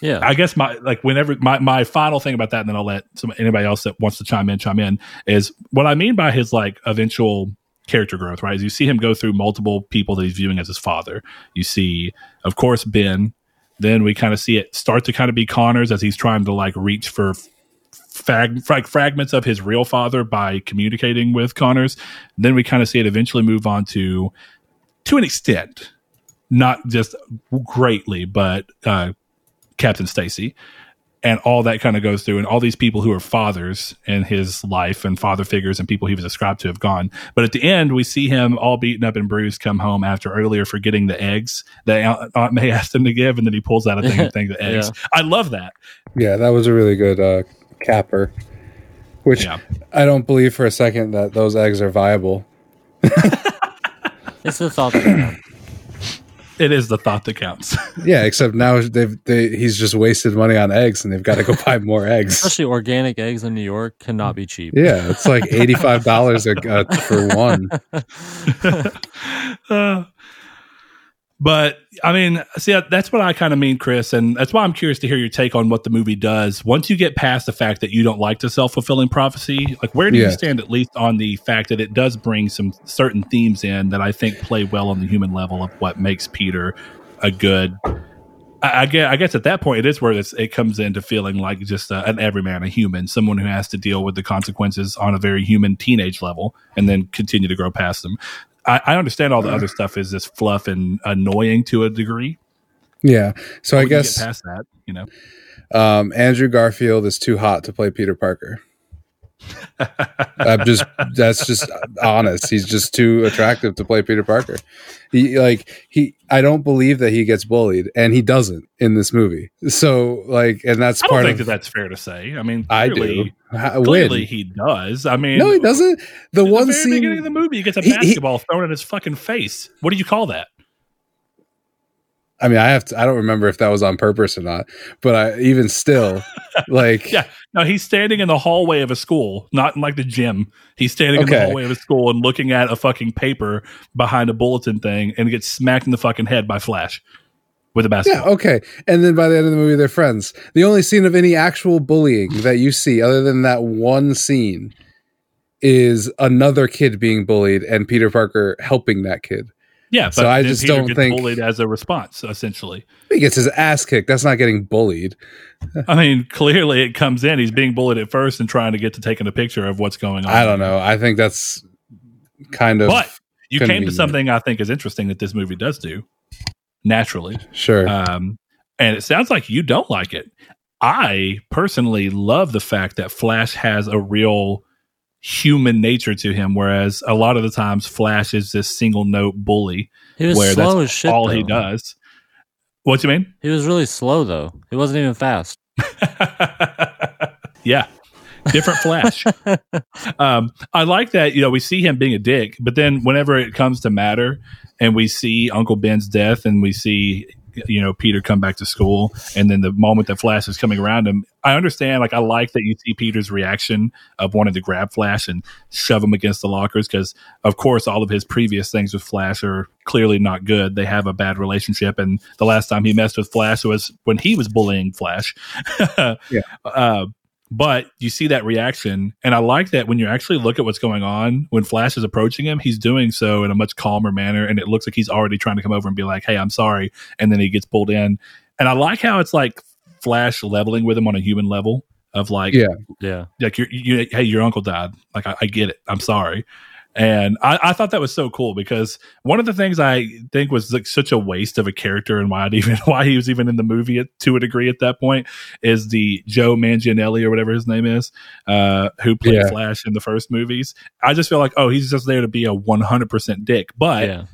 Yeah. I guess my like whenever my my final thing about that, and then I'll let some anybody else that wants to chime in chime in is what I mean by his like eventual character growth. Right, is you see him go through multiple people that he's viewing as his father. You see, of course, Ben. Then we kind of see it start to kind of be Connors as he's trying to like reach for fag, frag, fragments of his real father by communicating with Connors. Then we kind of see it eventually move on to, to an extent, not just greatly, but uh, Captain Stacy, and all that kind of goes through, and all these people who are fathers in his life and father figures and people he was ascribed to have gone. But at the end, we see him all beaten up and bruised come home after earlier forgetting the eggs that Aunt- Aunt May <laughs> asked him to give, and then he pulls out a thing and thing the <laughs> eggs. I love that. Yeah, that was a really good uh, capper. Which Yeah. I don't believe for a second that those eggs are viable. <laughs> It's the thought that counts. It is the thought that counts. <laughs> Yeah, except now they've they, he's just wasted money on eggs, and they've got to go buy more eggs. Especially organic eggs in New York cannot be cheap. Yeah, it's like eighty five dollars uh, for one. Uh, <laughs> <laughs> but I mean, see, that's what I kind of mean, Chris, and that's why I'm curious to hear your take on what the movie does. Once you get past the fact that you don't like the self fulfilling prophecy, like where do you stand at least on the fact that it does bring some certain themes in that I think play well on the human level of what makes Peter a good. I, I guess, I guess at that point it is where it's, it comes into feeling like just a, an everyman, a human, someone who has to deal with the consequences on a very human teenage level, and then continue to grow past them. I, I understand all the other stuff is just fluff and annoying to a degree. Yeah, so I guess past that, you know, um, Andrew Garfield is too hot to play Peter Parker. I'm just that's just honest. He's just too attractive to play Peter Parker. He like he I don't believe that he gets bullied and he doesn't in this movie. So like and that's I don't part think of that that's fair to say. I mean, I do. clearly, clearly when? he does. I mean, No, he doesn't. The one the scene beginning of the movie, he gets a He- he- basketball thrown in his fucking face. What do you call that? I mean, I have to I don't remember if that was on purpose or not, but I even still <laughs> like Yeah, no, he's standing in the hallway of a school, not in like the gym. He's standing in the hallway of a school and looking at a fucking paper behind a bulletin thing, and gets smacked in the fucking head by Flash with a basket. Yeah, okay. And then by the end of the movie, they're friends. The only scene of any actual bullying that you see, other than that one scene, is another kid being bullied and Peter Parker helping that kid. Yeah, but So I just Peter don't think- bullied as a response, essentially. He gets his ass kicked. That's not getting bullied. <laughs> I mean, clearly it comes in. He's being bullied at first and trying to get to taking a picture of what's going on. I don't know. I think that's kind of But you came to something I think is interesting that this movie does do naturally. sure. Um, and it sounds like you don't like it. I personally love the fact that Flash has a real human nature to him, whereas a lot of the times Flash is this single note bully He was where slow that's as shit. all he does. What you mean? He was really slow though. He wasn't even fast. <laughs> yeah. Different Flash. <laughs> um, I like that, you know, we see him being a dick, but then whenever it comes to matter and we see Uncle Ben's death and we see, you know, Peter come back to school and then the moment that Flash is coming around him, I understand, like, I like that you see Peter's reaction of wanting to grab Flash and shove him against the lockers because, of course, all of his previous things with Flash are clearly not good. They have a bad relationship. And the last time he messed with Flash was when he was bullying Flash. <laughs> Yeah. Uh, but you see that reaction, and I like that when you actually look at what's going on when Flash is approaching him, he's doing so in a much calmer manner, and it looks like he's already trying to come over and be like, "Hey, I'm sorry," and then he gets pulled in, and I like how it's like Flash leveling with him on a human level of like, Yeah. Yeah. like your you, hey, your uncle died, like I, I get it, I'm sorry, and I, I thought that was so cool because one of the things I think was like such a waste of a character and why it <laughs> even why he was even in the movie at, to a degree at that point is the Joe Manganiello or whatever his name is, uh, who played Yeah. Flash in the first movies. I just feel like oh he's just there to be a 100 percent dick, but yeah.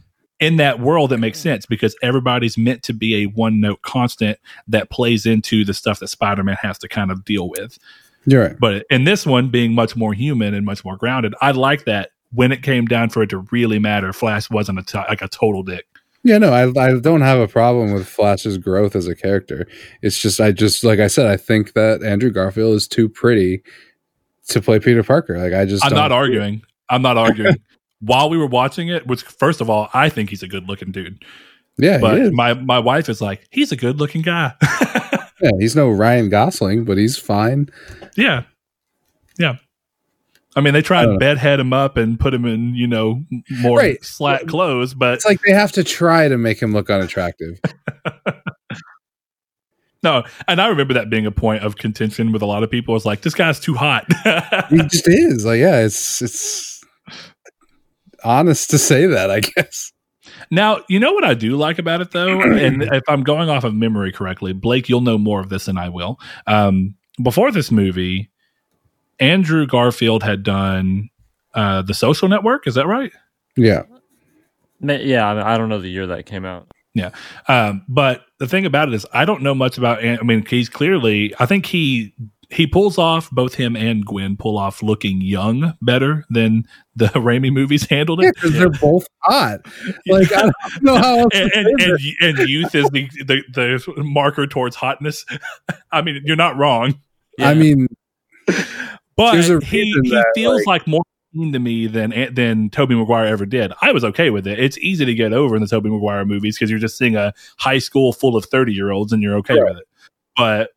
in that world that makes sense because everybody's meant to be a one note constant that plays into the stuff that Spider-Man has to kind of deal with. You're right. But in this one being much more human and much more grounded, I like that when it came down for it to really matter, Flash wasn't a t- like a total dick. Yeah, no, I I don't have a problem with Flash's growth as a character. It's just I just like I said, I think that Andrew Garfield is too pretty to play Peter Parker. Like I just I'm not arguing. I'm not arguing. <laughs> While we were watching it, which first of all, I think he's a good looking dude. Yeah, But my my wife is like, he's a good looking guy. <laughs> yeah, he's no Ryan Gosling, but he's fine. yeah. Yeah. I mean, they try and don't bedhead him up and put him in, you know, more Right. slack clothes, but It's like they have to try to make him look unattractive. <laughs> no. And I remember that being a point of contention with a lot of people. It's like, this guy's too hot. <laughs> he just is. Like, yeah, it's it's honest to say that, I guess. Now, you know what I do like about it though, <clears throat> and if I'm going off of memory correctly, Blake, you'll know more of this than I will. Um, before this movie, Andrew Garfield had done uh, the Social Network. Is that right? Yeah. Yeah, I, mean, I don't know the year that came out. Yeah. Um, but the thing about it is, I don't know much about. I mean, he's clearly. I think he he pulls off both him and Gwen pull off looking young better than the <laughs> Raimi movies handled it. because they're both hot. Like I don't know how else to <laughs> and, and, that. and, and youth is the, the the marker towards hotness. <laughs> I mean, you're not wrong, I mean, but he he feels like- like, more mean to me than eh, than Tobey Maguire ever did. I was okay with it. It's easy to get over in the Tobey Maguire movies because you're just seeing a high school full of thirty year olds and you're okay with it. But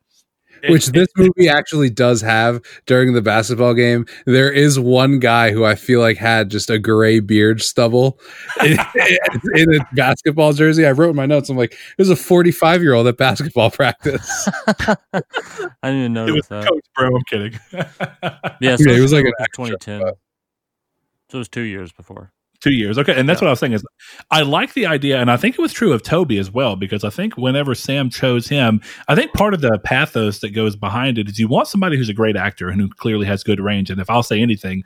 which this movie actually does have during the basketball game. There is one guy who I feel like had just a gray beard stubble in, <laughs> in a basketball jersey. I wrote in my notes, I'm like, there's a 45 year old at basketball practice. <laughs> I didn't even it notice was that. coach, bro. I'm kidding. Yeah, so Yeah, it was like an before extra, 2010. but- So it was two years before. Two years. Okay. And that's what I was saying is I like the idea, and I think it was true of Tobey as well, because I think whenever Sam chose him, I think part of the pathos that goes behind it is you want somebody who's a great actor and who clearly has good range. And if I'll say anything,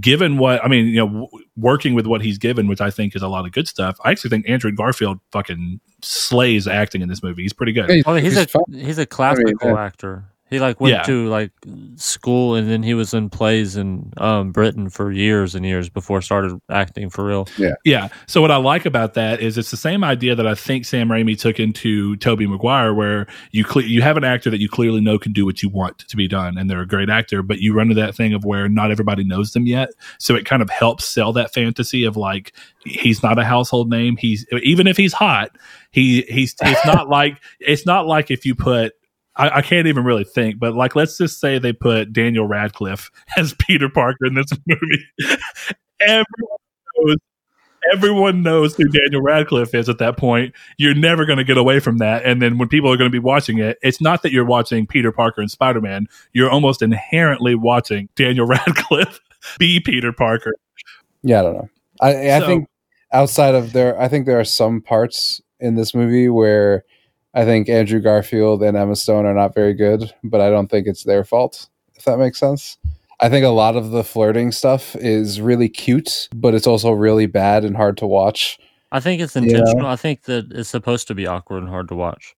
given what I mean, you know, w- working with what he's given, which I think is a lot of good stuff, I actually think Andrew Garfield fucking slays acting in this movie. He's pretty good. Hey, Oh, he's, a fine. he's a classical yeah. actor. He like went Yeah. to like school and then he was in plays in um, Britain for years and years before started acting for real. Yeah. Yeah. So what I like about that is it's the same idea that I think Sam Raimi took into Tobey Maguire, where you cle- you have an actor that you clearly know can do what you want to be done, and they're a great actor, but you run into that thing of where not everybody knows them yet. So it kind of helps sell that fantasy of like he's not a household name. He's even if he's hot, he he's it's not <laughs> like it's not like if you put. I, I can't even really think, but like, let's just say they put Daniel Radcliffe <laughs> as Peter Parker in this <laughs> movie. Everyone knows everyone knows who Daniel Radcliffe is at that point. You're never going to get away from that. And then when people are going to be watching it, it's not that you're watching Peter Parker and Spider Man. You're almost inherently watching Daniel <laughs> Radcliffe be Peter Parker. Yeah, I don't know. I, I So- think outside of there, I think there are some parts in this movie where I think Andrew Garfield and Emma Stone are not very good, but I don't think it's their fault, if that makes sense. I think a lot of the flirting stuff is really cute, but it's also really bad and hard to watch. I think it's intentional. I think that it's supposed to be awkward and hard to watch.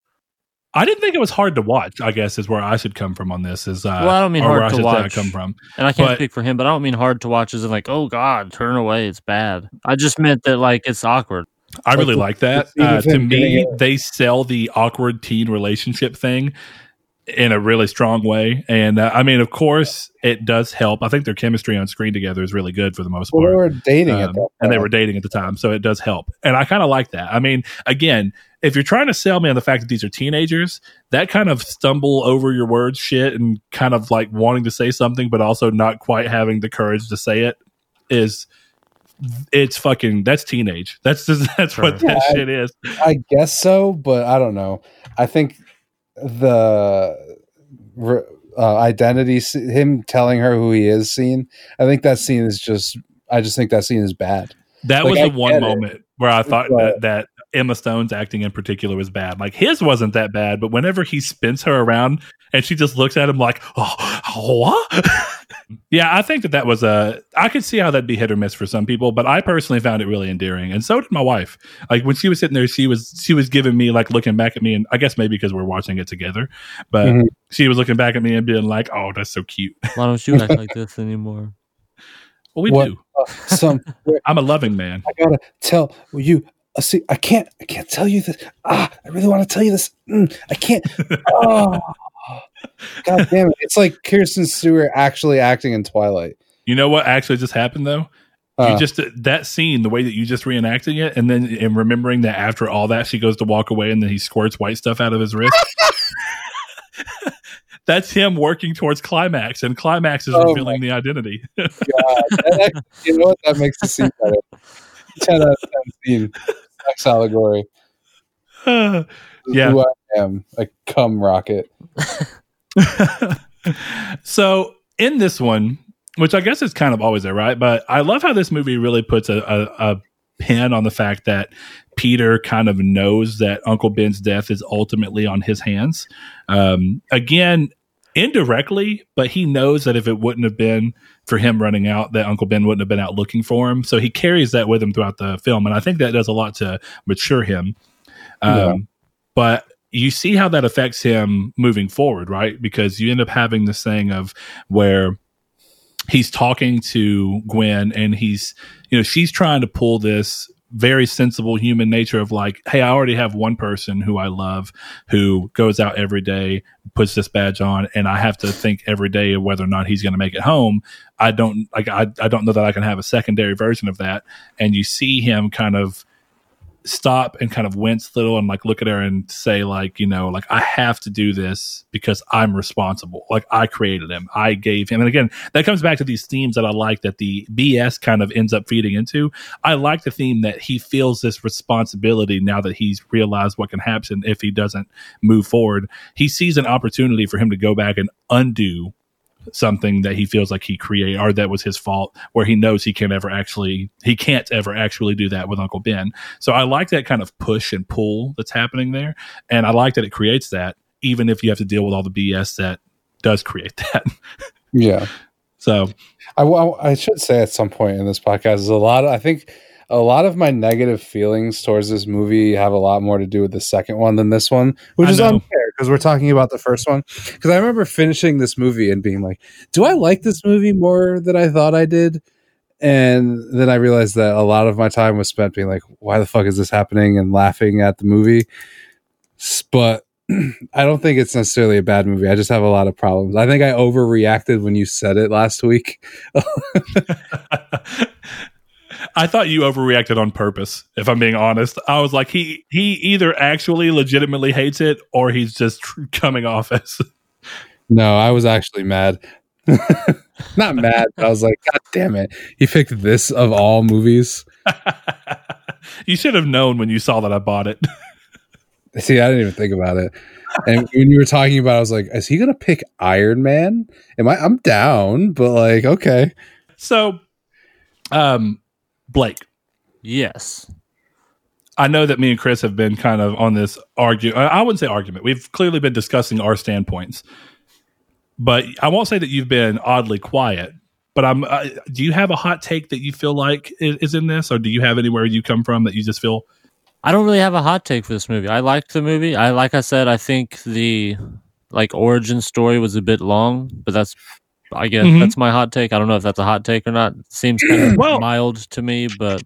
I didn't think it was hard to watch. I guess is where I should come from on this. Is uh, Well, I don't mean hard where I to I watch. come from. And I can't But- speak for him, but I don't mean hard to watch as in like, oh God, turn away, it's bad. I just meant that like it's awkward. I really the- like that. Uh, to me, they sell the awkward teen relationship thing in a really strong way. And uh, I mean, of course, it does help. I think their chemistry on screen together is really good for the most Well, part. they were dating at Um, that and they were dating at the time, so it does help. And I kind of like that. I mean, again, if you're trying to sell me on the fact that these are teenagers, that kind of stumble over your words shit and kind of like wanting to say something, but also not quite having the courage to say it is. It's fucking. That's teenage. That's just, <laughs> that's what that Yeah, I- shit is. I guess so, but I don't know. I think the uh, identity, him telling her who he is, scene. I think that scene is just. I just think that scene is bad. That Like, was I one get it. moment where I thought But- that, that Emma Stone's acting in particular was bad. Like his wasn't that bad, but whenever he spins her around and she just looks at him like, "Oh, what?" <laughs> Yeah, I think that that was a. I could see how that'd be hit or miss for some people, but I personally found it really endearing, and so did my wife. Like when she was sitting there, she was she was giving me like looking back at me, and I guess maybe because we're watching it together, but Mhm. she was looking back at me and being like, "Oh, that's so cute." Why don't you act like <laughs> this anymore? Well, we What? do. Some <laughs> I'm a loving man. I gotta tell you. Uh, see, I can't. I can't tell you this. Ah, I really want to tell you this. Mm, I can't. Oh, <laughs> <laughs> God damn it! It's like Kirsten Stewart actually acting in Twilight. You know what actually just happened though? Uh, you just that scene, the way that you just reenacting it, and then and remembering that after all that, she goes to walk away, and then he squirts white stuff out of his wrist. <laughs> That's him working towards climax, and climax is Oh revealing the identity. God, <laughs> actually- you know what? That makes the scene better. Ten out of ten scene. Sex allegory. <sighs> <sighs> <sighs> yeah. Who I am, a cum rocket. <laughs> so in this one, which I guess is kind of always there, right? But I love how this movie really puts a, a, a pin on the fact that Peter kind of knows that Uncle Ben's death is ultimately on his hands. Um, again, indirectly, but he knows that if it wouldn't have been for him running out, that Uncle Ben wouldn't have been out looking for him. So he carries that with him throughout the film, and I think that does a lot to mature him. Um, Yeah. But you see how that affects him moving forward, right? Because you end up having this thing of where he's talking to Gwen and he's, you know, she's trying to pull this very sensible human nature of like, hey, I already have one person who I love who goes out every day, puts this badge on, and I have to think every day of whether or not he's going to make it home. I don't like, I, I don't know that I can have a secondary version of that. And you see him kind of stop and kind of wince a little and like look at her and say like you know like i have to do this because i'm responsible. Like i created him. I gave him and again that comes back to these themes that i like that the bs kind of ends up feeding into. I like the theme that he feels this responsibility now that he's realized what can happen if he doesn't move forward. He sees an opportunity for him to go back and undo something that he feels like he created or that was his fault where he knows he can't ever actually he can't ever actually do that with uncle ben so i like that kind of push and pull that's happening there and i like that it creates that even if you have to deal with all the bs that does create <laughs> that Yeah. so I, I, I should say at some point in this podcast is a lot. Of, I think a lot of my negative feelings towards this movie have a lot more to do with the second one than this one, which I is know. unfair because we're talking about the first one. Because I remember finishing this movie and being like, "Do I like this movie more than I thought I did?" And then I realized that a lot of my time was spent being like, "Why the fuck is this happening?" and laughing at the movie. But <clears throat> I don't think it's necessarily a bad movie. I just have a lot of problems. I think I overreacted when you said it last week. <laughs> <laughs> <laughs> I thought you overreacted on purpose. If I'm being honest, I was like, he he either actually legitimately hates it, or he's just tr- coming off as. <laughs> No, I was actually mad. <laughs> Not mad, but I was like, God damn it. He picked this of all movies. <laughs> you should have known when you saw that I bought it. See, I didn't even think about it. And when you were talking about it, I was like, is he gonna pick Iron Man? Am I I'm down, but like, okay. So, um, Blake, Yes. I know that me and Chris have been kind of on this argue. I wouldn't say argument. We've clearly been discussing our standpoints, but I won't say that you've been oddly quiet. But I'm. Uh, do you have a hot take that you feel like is, is in this, or do you have anywhere you come from that you just feel? I don't really have a hot take for this movie. I liked the movie. I like I said, I think the like origin story was a bit long, but that's I guess Mhm. that's my hot take. I don't know if that's a hot take or not. Seems kind of <clears throat> Well- mild to me, but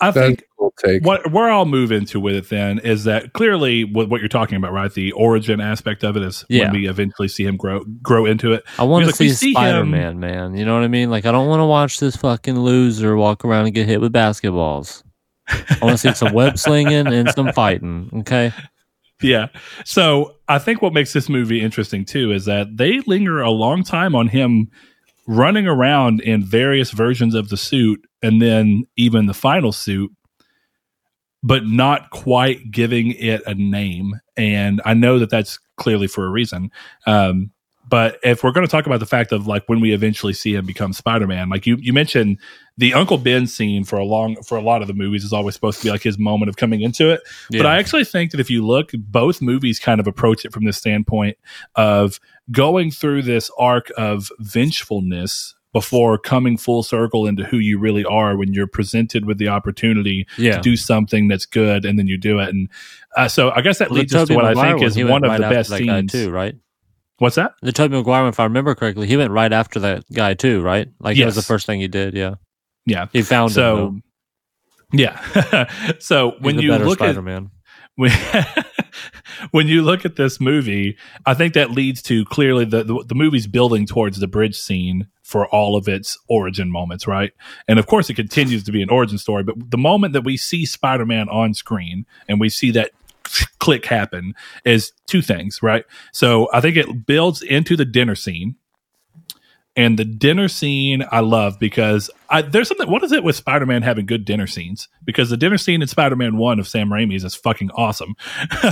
I think a cool take. what where I'll move into with it then is that clearly what, what you're talking about, right? The origin aspect of it is Yeah. when we eventually see him grow grow into it. I want to like, see see him- Spider Man, man. You know what I mean? Like I don't want to watch this fucking loser walk around and get hit with basketballs. I want to see some <laughs> web slinging and some fighting. Okay. Yeah. So I think what makes this movie interesting too is that they linger a long time on him running around in various versions of the suit and then even the final suit, but not quite giving it a name. And I know that that's clearly for a reason. Um, but if we're going to talk about the fact of like when we eventually see him become Spider-Man, like you, you mentioned the Uncle Ben scene for a long for a lot of the movies is always supposed to be like his moment of coming into it. But I actually think that if you look, both movies kind of approach it from this standpoint of going through this arc of vengefulness before coming full circle into who you really are when you're presented with the opportunity Yeah. to do something that's good and then you do it. And uh, so I guess that Well, the leads us to what I think is one of right the best that guy scenes. too, right? What's that? The Tobey Maguire, if I remember correctly, he went right after that guy too, right? Like that was the first thing he did. Yeah, Yeah. he found. So, though. yeah. <laughs> so when you look at Spider-Man. when, <laughs> when you look at this movie, I think that leads to clearly the, the the movie's building towards the bridge scene for all of its origin moments, right? And of course, it continues to be an origin story. But the moment that we see Spider Man on screen and we see that click happen is two things, right? So I think it builds into the dinner scene. And the dinner scene I love because I, there's something. What is it with Spider Man having good dinner scenes? Because the dinner scene in Spider Man One of Sam Raimi's is fucking awesome. <laughs>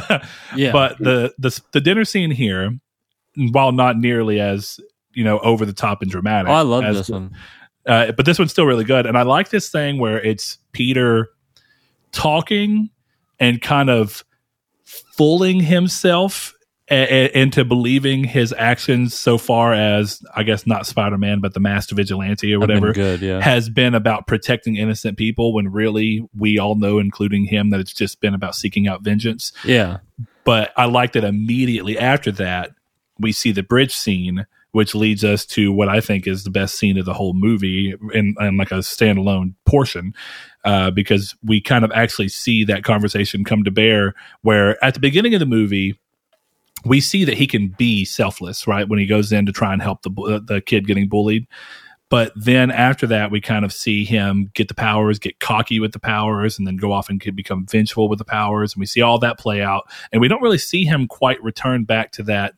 Yeah, But the, the the dinner scene here, while not nearly as you know over the top and dramatic, oh, I love as this one. uh, but this one's still really good. And I like this thing where it's Peter talking and kind of fooling himself a- a- into believing his actions so far as, I guess, not Spider Man, but the masked vigilante or Have been whatever. good. Yeah, Has been about protecting innocent people when really we all know, including him, that it's just been about seeking out vengeance. yeah, But I like that immediately after that, we see the bridge scene, which leads us to what I think is the best scene of the whole movie in, in like a standalone portion. Uh, because we kind of actually see that conversation come to bear where at the beginning of the movie, we see that he can be selfless, right? When he goes in to try and help the, uh, the kid getting bullied. But then after that, we kind of see him get the powers, get cocky with the powers, and then go off and could become vengeful with the powers. And we see all that play out. And we don't really see him quite return back to that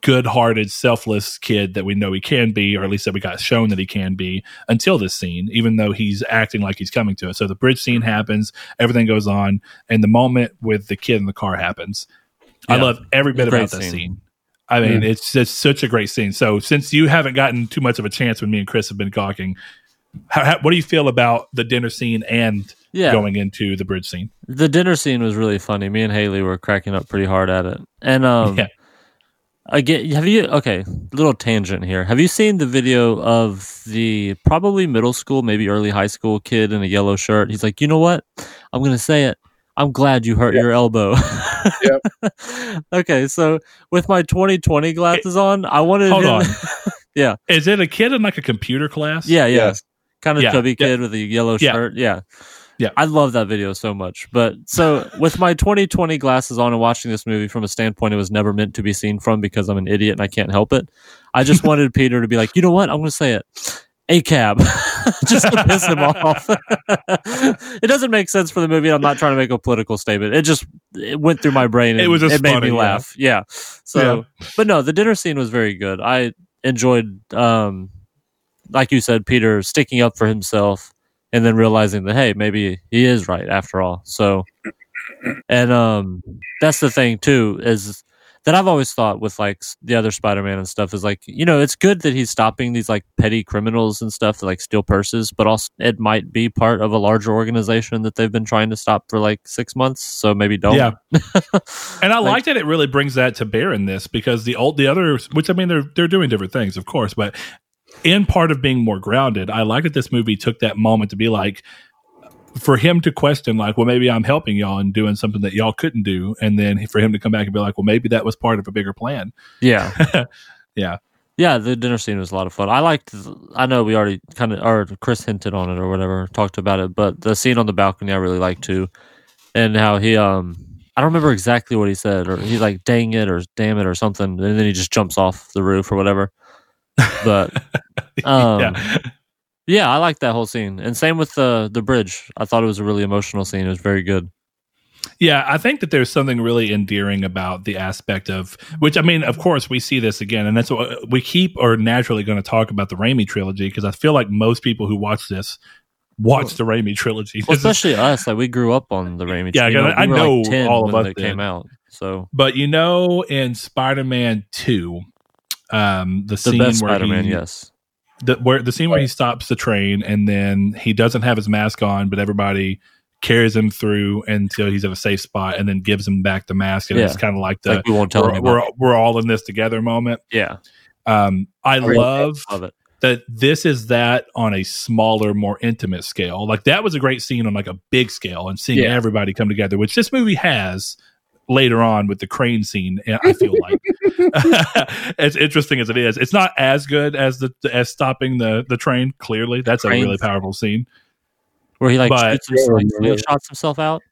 good hearted, selfless kid that we know he can be, or at least that we got shown that he can be until this scene, even though he's acting like he's coming to us. So the bridge scene happens, everything goes on, and the moment with the kid in the car happens. I love every bit about that scene. scene. I mean, it's just such a great scene. So, since you haven't gotten too much of a chance when me and Chris have been talking, how, how, what do you feel about the dinner scene and yeah. going into the bridge scene? The dinner scene was really funny. Me and Haley were cracking up pretty hard at it. And um <laughs> Yeah. again, have you okay, little tangent here. Have you seen the video of the probably middle school, maybe early high school kid in a yellow shirt? He's like, "You know what? I'm going to say it. I'm glad you hurt your elbow." <laughs> Yep. <laughs> okay, so with my 2020 glasses on, I wanted Hold him- on. <laughs> Yeah. Is it a kid in like a computer class? Yeah, yeah. Yes. Kind of Yeah, chubby yeah. kid with a yellow Yeah. shirt. Yeah. Yeah. I love that video so much. But so with my 2020 glasses on and watching this movie from a standpoint it was never meant to be seen from because I'm an idiot and I can't help it. I just <laughs> wanted Peter to be like, you know what? I'm going to say it. A cab, <laughs> just to piss him off. <laughs> it doesn't make sense for the movie. I'm not trying to make a political statement. It just it went through my brain. And It was just it made funny, me yeah. laugh. Yeah. So, but no, the dinner scene was very good. I enjoyed, um, like you said, Peter sticking up for himself and then realizing that hey, maybe he is right after all. So, and um, that's the thing too is that I've always thought with like the other Spider-Man and stuff is like you know it's good that he's stopping these like petty criminals and stuff that like steal purses, but also it might be part of a larger organization that they've been trying to stop for like six months. So maybe don't. Yeah. <laughs> And I Like- like that it really brings that to bear in this because the old the other which I mean they're they're doing different things, of course, but in part of being more grounded, I like that this movie took that moment to be like for him to question like, well, maybe I'm helping y'all and doing something that y'all couldn't do, and then for him to come back and be like, well, maybe that was part of a bigger plan. yeah. <laughs> Yeah. Yeah, the dinner scene was a lot of fun. I liked. I know we already kind of, or Chris hinted on it or whatever, talked about it, but the scene on the balcony I really liked too, and how he, um, I don't remember exactly what he said, or he's like, "Dang it," or "Damn it," or something, and then he just jumps off the roof or whatever. But <laughs> um, yeah. Yeah, I like that whole scene, and same with the the bridge. I thought it was a really emotional scene. It was very good. Yeah, I think that there's something really endearing about the aspect of which I mean, of course, we see this again, and that's what we keep are naturally going to talk about the Raimi trilogy because I feel like most people who watch this watch the Raimi trilogy. Well, especially us, like we grew up on the Raimi. Yeah, you know, I we know like 10 all of us it came out. So but you know, in Spider-Man Two, um, the, the scene best where Spider-Man, he- yes. The where the scene where he stops the train and then he doesn't have his mask on, but everybody carries him through until he's at a safe spot and then gives him back the mask and Yeah. it's kind of like the like we won't tell we're, we're, we're all in this together moment. yeah, Um, I Really love love it. that this is that on a smaller, more intimate scale. Like that was a great scene on like a big scale and seeing Yeah. everybody come together, which this movie has later on with the crane scene. Eh, I feel like <laughs> <laughs> as interesting as it is, it's not as good as the as stopping the the train. Clearly, that's a really powerful scene. Where he like But- shoots himself, Yeah, like, yeah. shots himself out.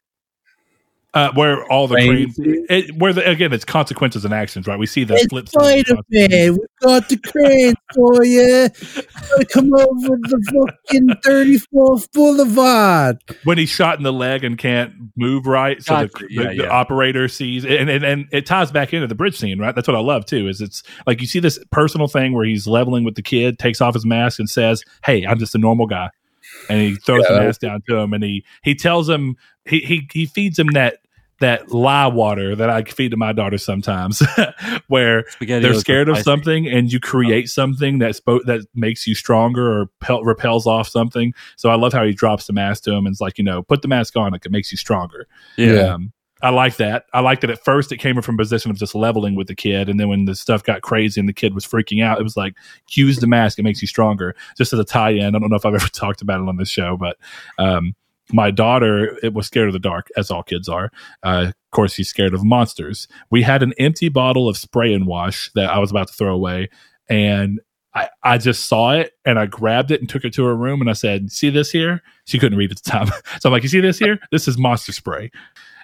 Uh, where all the Train crane, it, where the, again, it's consequences and actions, right? We see the flip side. of it. we got the crane for you. Gotta come over the fucking 34th Boulevard. when he's shot in the leg and can't move right, so the, Gotcha. the, Yeah, the yeah. operator sees, and, and and it ties back into the bridge scene, right? That's what I love too. Is it's like you see this personal thing where he's leveling with the kid, takes off his mask, and says, "Hey, I'm just a normal guy," and he throws Yeah, the mask down to him, and he he tells him he he he feeds him that that lie water that I feed to my daughter sometimes, <laughs> where Spaghetti they're scared of something and you create something that's spo- that makes you stronger or pel- repels off something. So I love how he drops the mask to him and it's like, you know, put the mask on, like it makes you stronger. Yeah. Um, I like that. I like that at first it came from a position of just leveling with the kid. And then when the stuff got crazy and the kid was freaking out, it was like, use the mask. It makes you stronger. Just as a tie in. I don't know if I've ever <laughs> talked about it on this show, but um, my daughter it was scared of the dark, as all kids are. Uh, of course, she's scared of monsters. We had an empty bottle of spray and wash that I was about to throw away. And I, I just saw it and I grabbed it and took it to her room and I said, See this here? She couldn't read at the time. <laughs> so I'm like, You see this here? This is monster spray.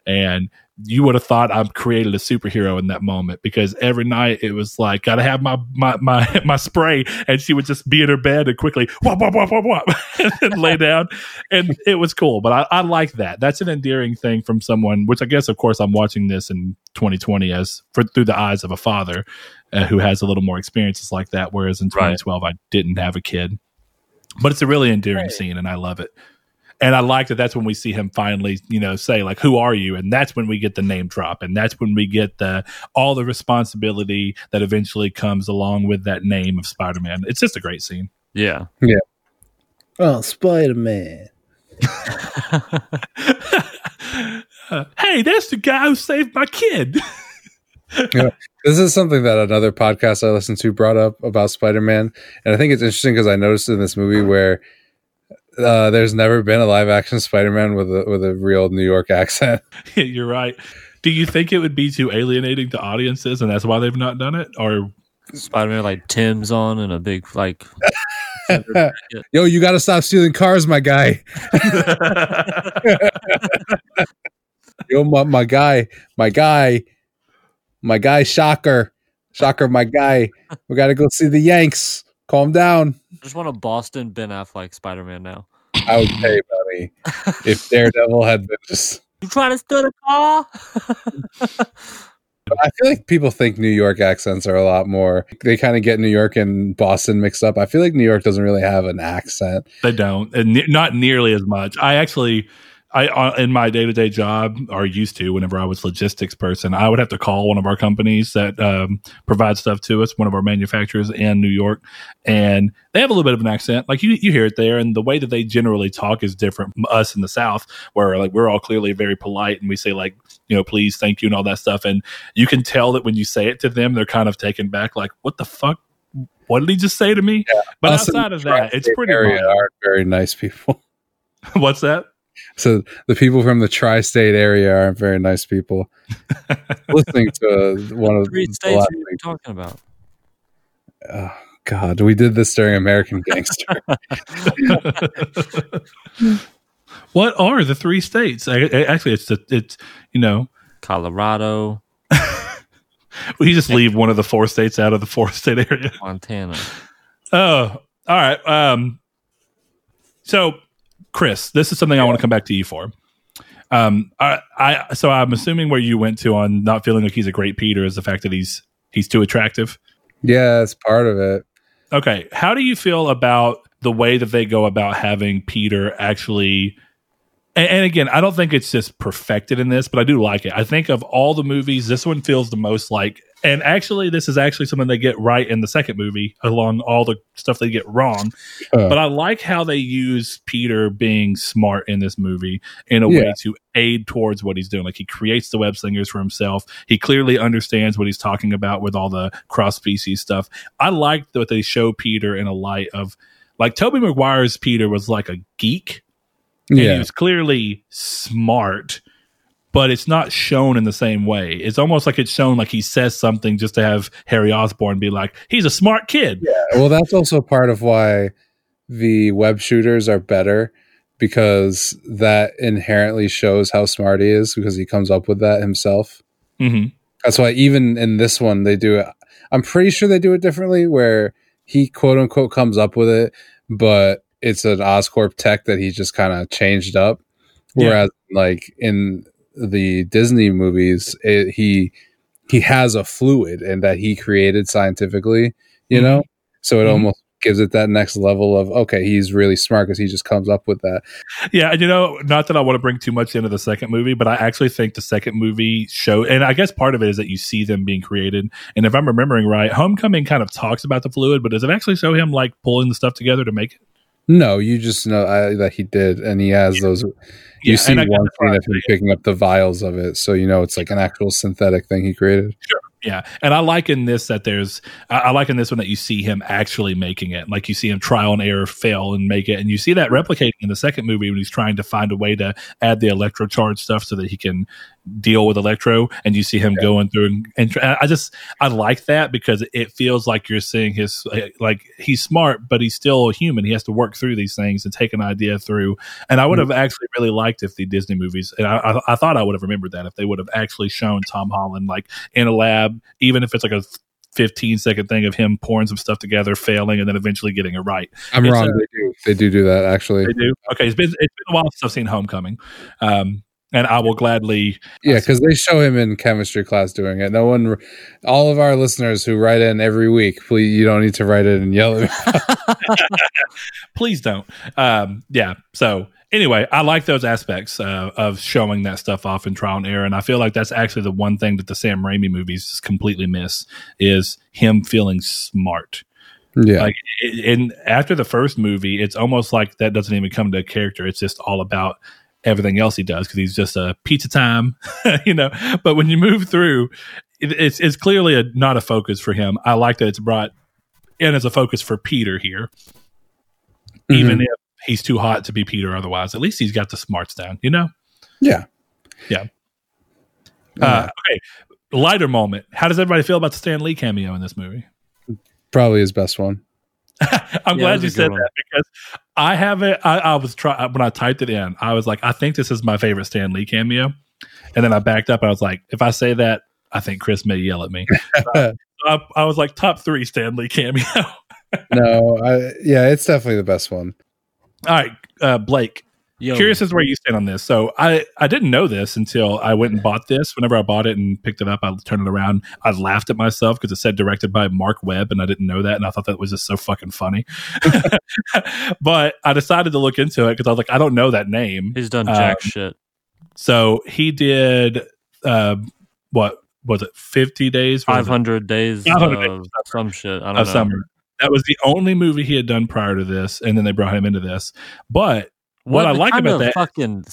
And you would have thought I've created a superhero in that moment because every night it was like, gotta have my my my, <laughs> my spray, and she would just be in her bed and quickly whop whop whop whop whop <laughs> and lay down, and it was cool. But I, I like that. That's an endearing thing from someone. Which I guess, of course, I'm watching this in 2020 as for through the eyes of a father uh, who has a little more experiences like that. Whereas in Right. 2012, I didn't have a kid. But it's a really endearing scene, and I love it. And I like that that's when we see him finally, you know, say like, "Who are you?" And that's when we get the name drop, and that's when we get the all the responsibility that eventually comes along with that name of Spider-Man. It's just a great scene. yeah. Yeah. Oh, Spider Man. <laughs> Hey, that's the guy who saved my kid. <laughs> yeah. This is something that another podcast I listened to brought up about Spider Man, and I think it's interesting because I noticed in this movie where uh, there's never been a live action Spider Man with a with a real New York accent. <laughs> <laughs> You're right. Do you think it would be too alienating to audiences, and that's why they've not done it? Or Spider Man like Tim's on and a big like <laughs> Yo, you got to stop stealing cars, my guy. Yo, my, my guy, my guy, my guy, Shocker, Shocker, my guy. We got to go see the Yanks. Calm down. I just want a Boston Ben Affleck Spider Man now. I would pay money if Daredevil had been just. You trying to steal the car? <laughs> I feel like people think New York accents are a lot more. They kind of get New York and Boston mixed up. I feel like New York doesn't really have an accent. They don't, and ne- not nearly as much. I actually, I uh, in my day to day job, or used to, whenever I was logistics person, I would have to call one of our companies that um, provide stuff to us, one of our manufacturers in New York, and they have a little bit of an accent. Like you, you hear it there, and the way that they generally talk is different from us in the South, where like we're all clearly very polite and we say like, you know, please, thank you, and all that stuff, and you can tell that when you say it to them, they're kind of taken back, like, what the fuck. What did he just say to me? but Us outside of that, it's pretty. area mild. very nice people. <laughs> What's that? So the people from the tri-state area aren't very nice people. <laughs> Listening to one of Three the states last are you talking about? Oh, God, we did this during American Gangster. <laughs> what are the three states? I, I- actually, it's the it's you know Colorado, <laughs> we just leave one of the four states out of the four state area. Montana. Oh, all right. Um, so Chris, this is something I want to come back to you for. Um, I, I so I'm assuming where you went to on not feeling like he's a great Peter is the fact that he's he's too attractive. yeah, it's part of it. Okay, how do you feel about the way that they go about having Peter actually? And, and again, I don't think it's just perfected in this, but I do like it. I think of all the movies, this one feels the most like And actually, this is actually something they get right in the second movie, along all the stuff they get wrong. Uh. But I like how they use Peter being smart in this movie in a way to aid towards what he's doing. Like he creates the web slingers for himself. He clearly understands what he's talking about with all the cross species stuff. I like that they show Peter in a light of like Tobey Maguire's Peter was like a geek and he was clearly smart but it's not shown in the same way it's almost like it's shown like he says something just to have harry Osborn be like he's a smart kid Yeah. Well, that's also part of why the web shooters are better because that inherently shows how smart he is because he comes up with that himself. hmm That's why even in this one they do it. I'm pretty sure they do it differently where he quote unquote comes up with it, but it's an Oscorp tech that he just kind of changed up. Yeah. Whereas like in the Disney movies, it, he he has a fluid and that he created scientifically, you Mhm. know. So it Mhm. almost gives it that next level of okay, he's really smart because he just comes up with that. yeah and you know not that i want to bring too much into the second movie but i actually think the second movie show and i guess part of it is that you see them being created and if i'm remembering right homecoming kind of talks about the fluid but does it actually show him like pulling the stuff together to make it No, you just know uh, that he did, and he has those. You Yeah, see I one scene of him picking up the vials of it, so you know it's like an actual synthetic thing he created. Sure. Yeah, and I like in this that there's I, I like in this one that you see him actually making it. Like you see him trial and error, fail and make it, and you see that replicating in the second movie when he's trying to find a way to add the electro charge stuff so that he can deal with electro, and you see him going through and, and I just I like that because it feels like you're seeing his like he's smart, but he's still a human. He has to work through these things and take an idea through. And I would have actually really liked if the Disney movies, and I, I, I thought I would have remembered that if they would have actually shown Tom Holland like in a lab, even if it's like a 15 second thing of him pouring some stuff together, failing, and then eventually getting it right. I'm It's, wrong. uh, they do. They do do that actually. They do. Okay, it's been it's been a while since I've seen Homecoming, um, and I will gladly. Yeah, because they show him in chemistry class doing it. No one, all of our listeners who write in every week, please, you don't need to write it and yell at me. <laughs> <laughs> Please don't. Um, yeah. So anyway, I like those aspects uh, of showing that stuff off in trial and error, and I feel like that's actually the one thing that the Sam Raimi movies just completely miss is him feeling smart. Yeah, Like, in after the first movie, it's almost like that doesn't even come to a character. It's just all about everything else he does because he's just a pizza time, <laughs> you know. But when you move through, it, it's it's clearly a, not a focus for him. I like that it's brought in as a focus for Peter here, even if he's too hot to be Peter. Otherwise, at least he's got the smarts down, you know. yeah. Yeah. Uh, okay, lighter moment. How does everybody feel about the Stan Lee cameo in this movie? Probably his best one. <laughs> I'm Yeah, glad you said one. that because I have it. I, I was try when I typed it in. I was like, I think this is my favorite Stan Lee cameo, and then I backed up. and I was like, if I say that, I think Chris may yell at me. So <laughs> I, I was like, top three Stan Lee cameo. <laughs> no, I, yeah, it's definitely the best one. All right, uh, Blake. Yo, Curious as where you stand on this. So I I didn't know this until I went and bought this. Whenever I bought it and picked it up, I turned it around. I laughed at myself because it said directed by Marc Webb, and I didn't know that, and I thought that was just so fucking funny. <laughs> <laughs> but I decided to look into it because I was like, I don't know that name. he's done Um, jack shit. So he did uh, what was it? Fifty days, What was Five it? hundred days 500 days of some shit. I don't of know. summer. That was the only movie he had done prior to this, and then they brought him into this. But what I like about that- fucking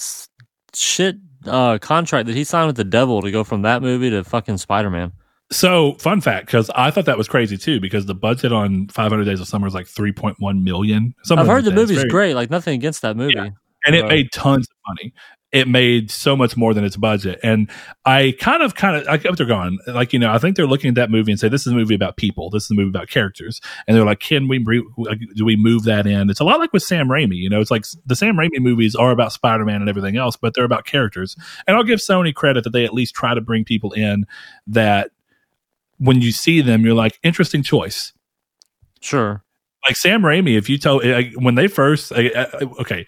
shit uh, contract that he signed with the devil to go from that movie to fucking Spider Man. So, fun fact, because I thought that was crazy too, because the budget on 500 Days of Summer is like 3.1 million. I've like heard the that. Movie's great. Like nothing against that movie. Yeah. and it made tons of money. It made so much more than its budget, and I kind of, kind of, I what they're going. Like, you know, I think they're looking at that movie and say, "This is a movie about people. This is a movie about characters." And they're like, "Can we do we move that in?" It's a lot like with Sam Raimi. You know, it's like the Sam Raimi movies are about Spider Man and everything else, but they're about characters. And I'll give Sony credit that they at least try to bring people in that when you see them, you're like, interesting choice Sure. like Sam Raimi, if you tell like, when they first, uh, uh, okay,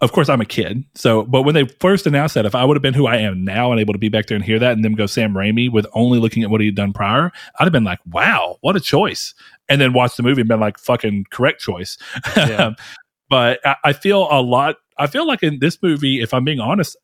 of course I'm a kid, so but when they first announced that, if I would have been who I am now and able to be back there and hear that, and then go Sam Raimi with only looking at what he had done prior, I'd have been like, wow, what a choice, and then watch the movie and been like, fucking correct choice. Yeah. <laughs> but I, I feel a lot. I feel like in this movie, if I'm being honest.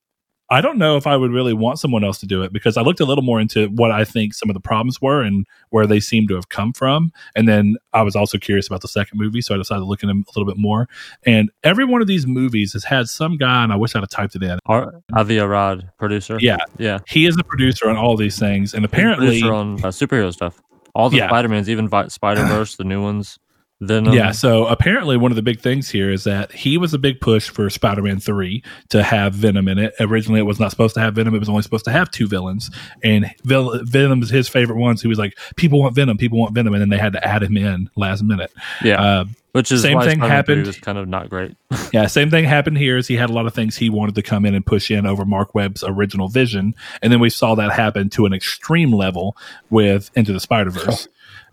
I don't know if I would really want someone else to do it because I looked a little more into what I think some of the problems were and where they seem to have come from. And then I was also curious about the second movie, so I decided to look at them a little bit more. And every one of these movies has had some guy, and I wish I'd have typed it in. Ar- Avi Arad, producer. Yeah, yeah. he is a producer on all these things, and apparently, on uh, superhero stuff. All the Yeah. Spider Mans, even Vi- Spider Verse, the new ones. Venom. yeah. So apparently, one of the big things here is that he was a big push for Spider-Man Three to have Venom in it. Originally, it was not supposed to have Venom; it was only supposed to have two villains, and Vil- Venom is his favorite ones. He was like, "People want Venom, people want Venom," and then they had to add him in last minute. yeah. Uh, Which is same thing happened- Was kind of not great. <laughs> Yeah, same thing happened here. Is he had a lot of things he wanted to come in and push in over Marc Webb's original vision, and then we saw that happen to an extreme level with Into the Spider Verse,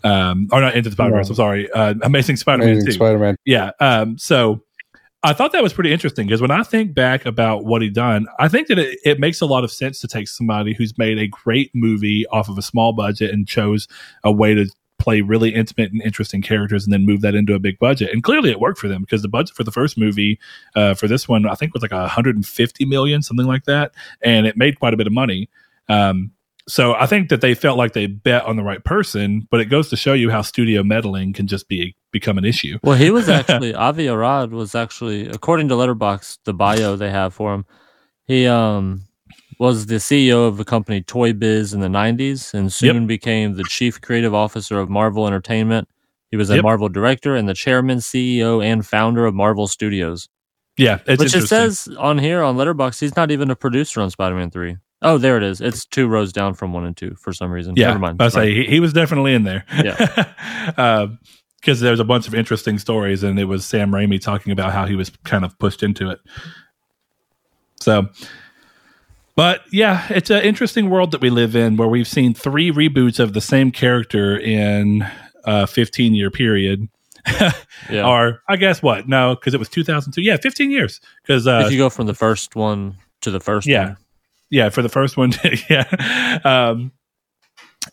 um, or not Into the Spider Verse. I'm sorry, uh, Amazing Spider-Man Amazing Spider-Man. Yeah. Um, so I thought that was pretty interesting because when I think back about what he done, I think that it, it makes a lot of sense to take somebody who's made a great movie off of a small budget and chose a way to play really intimate and interesting characters and then move that into a big budget. And clearly it worked for them because the budget for the first movie, uh, for this one, I think was like 150 million, something like that. And it made quite a bit of money. Um, so I think that they felt like they bet on the right person, but it goes to show you how studio meddling can just be become an issue. Well, he was <laughs> actually Avi Arad was actually according to Letterboxd, the bio they have for him. He um was the CEO of the company Toy Biz in the 90s and soon became the chief creative officer of Marvel Entertainment. He was a Yep. Marvel director and the chairman, CEO, and founder of Marvel Studios. Yeah, Which it says on here on Letterboxd, he's not even a producer on Spider-Man 3. Oh, there it is. It's two rows down from one and two for some reason. Yeah, Never mind. I say he, he was definitely in there. Yeah. <laughs> because there's a bunch of interesting stories, and it was Sam Raimi talking about how he was kind of pushed into it. So, but yeah, it's an interesting world that we live in, where we've seen three reboots of the same character in a 15 year period. <laughs> Yeah. Or I guess what? No, because it was 2002. Yeah, 15 years. Because uh, if you go from the first one to the first Yeah. one. Yeah, for the first one, <laughs> yeah. Um,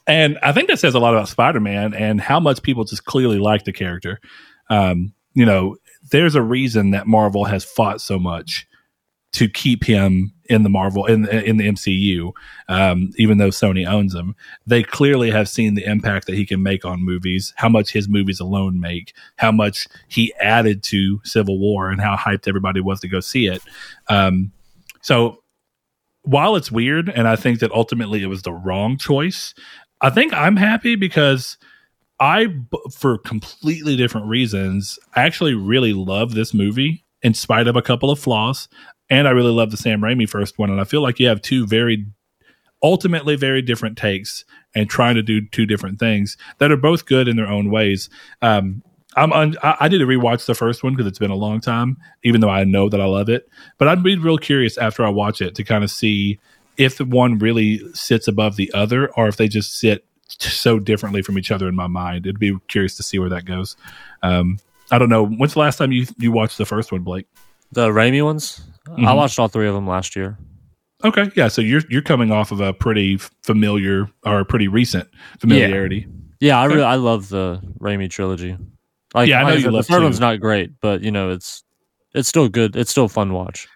and I think that says a lot about Spider Man and how much people just clearly like the character. Um, you know, there's a reason that Marvel has fought so much to keep him in the Marvel in in the MCU, um, even though Sony owns him. They clearly have seen the impact that he can make on movies, how much his movies alone make, how much he added to Civil War, and how hyped everybody was to go see it. Um, so while it's weird, and I think that ultimately it was the wrong choice, I think I'm happy because I, for completely different reasons, I actually really love this movie in spite of a couple of flaws. And I really love the Sam Raimi first one. And I feel like you have two very, ultimately very different takes and trying to do two different things that are both good in their own ways. Um, I'm un- I, I need to rewatch the first one because it's been a long time, even though I know that I love it. But I'd be real curious after I watch it to kind of see if one really sits above the other or if they just sit so differently from each other in my mind. It'd be curious to see where that goes. Um, I don't know. When's the last time you you watched the first one, Blake? The Raimi ones? I Mhm. watched all three of them last year. Okay, yeah. So you're you're coming off of a pretty familiar or pretty recent familiarity. Yeah, I Okay. really I love the Raimi trilogy. Like, Yeah, I know like you the third one's not great, but you know it's it's still good. It's still fun watch.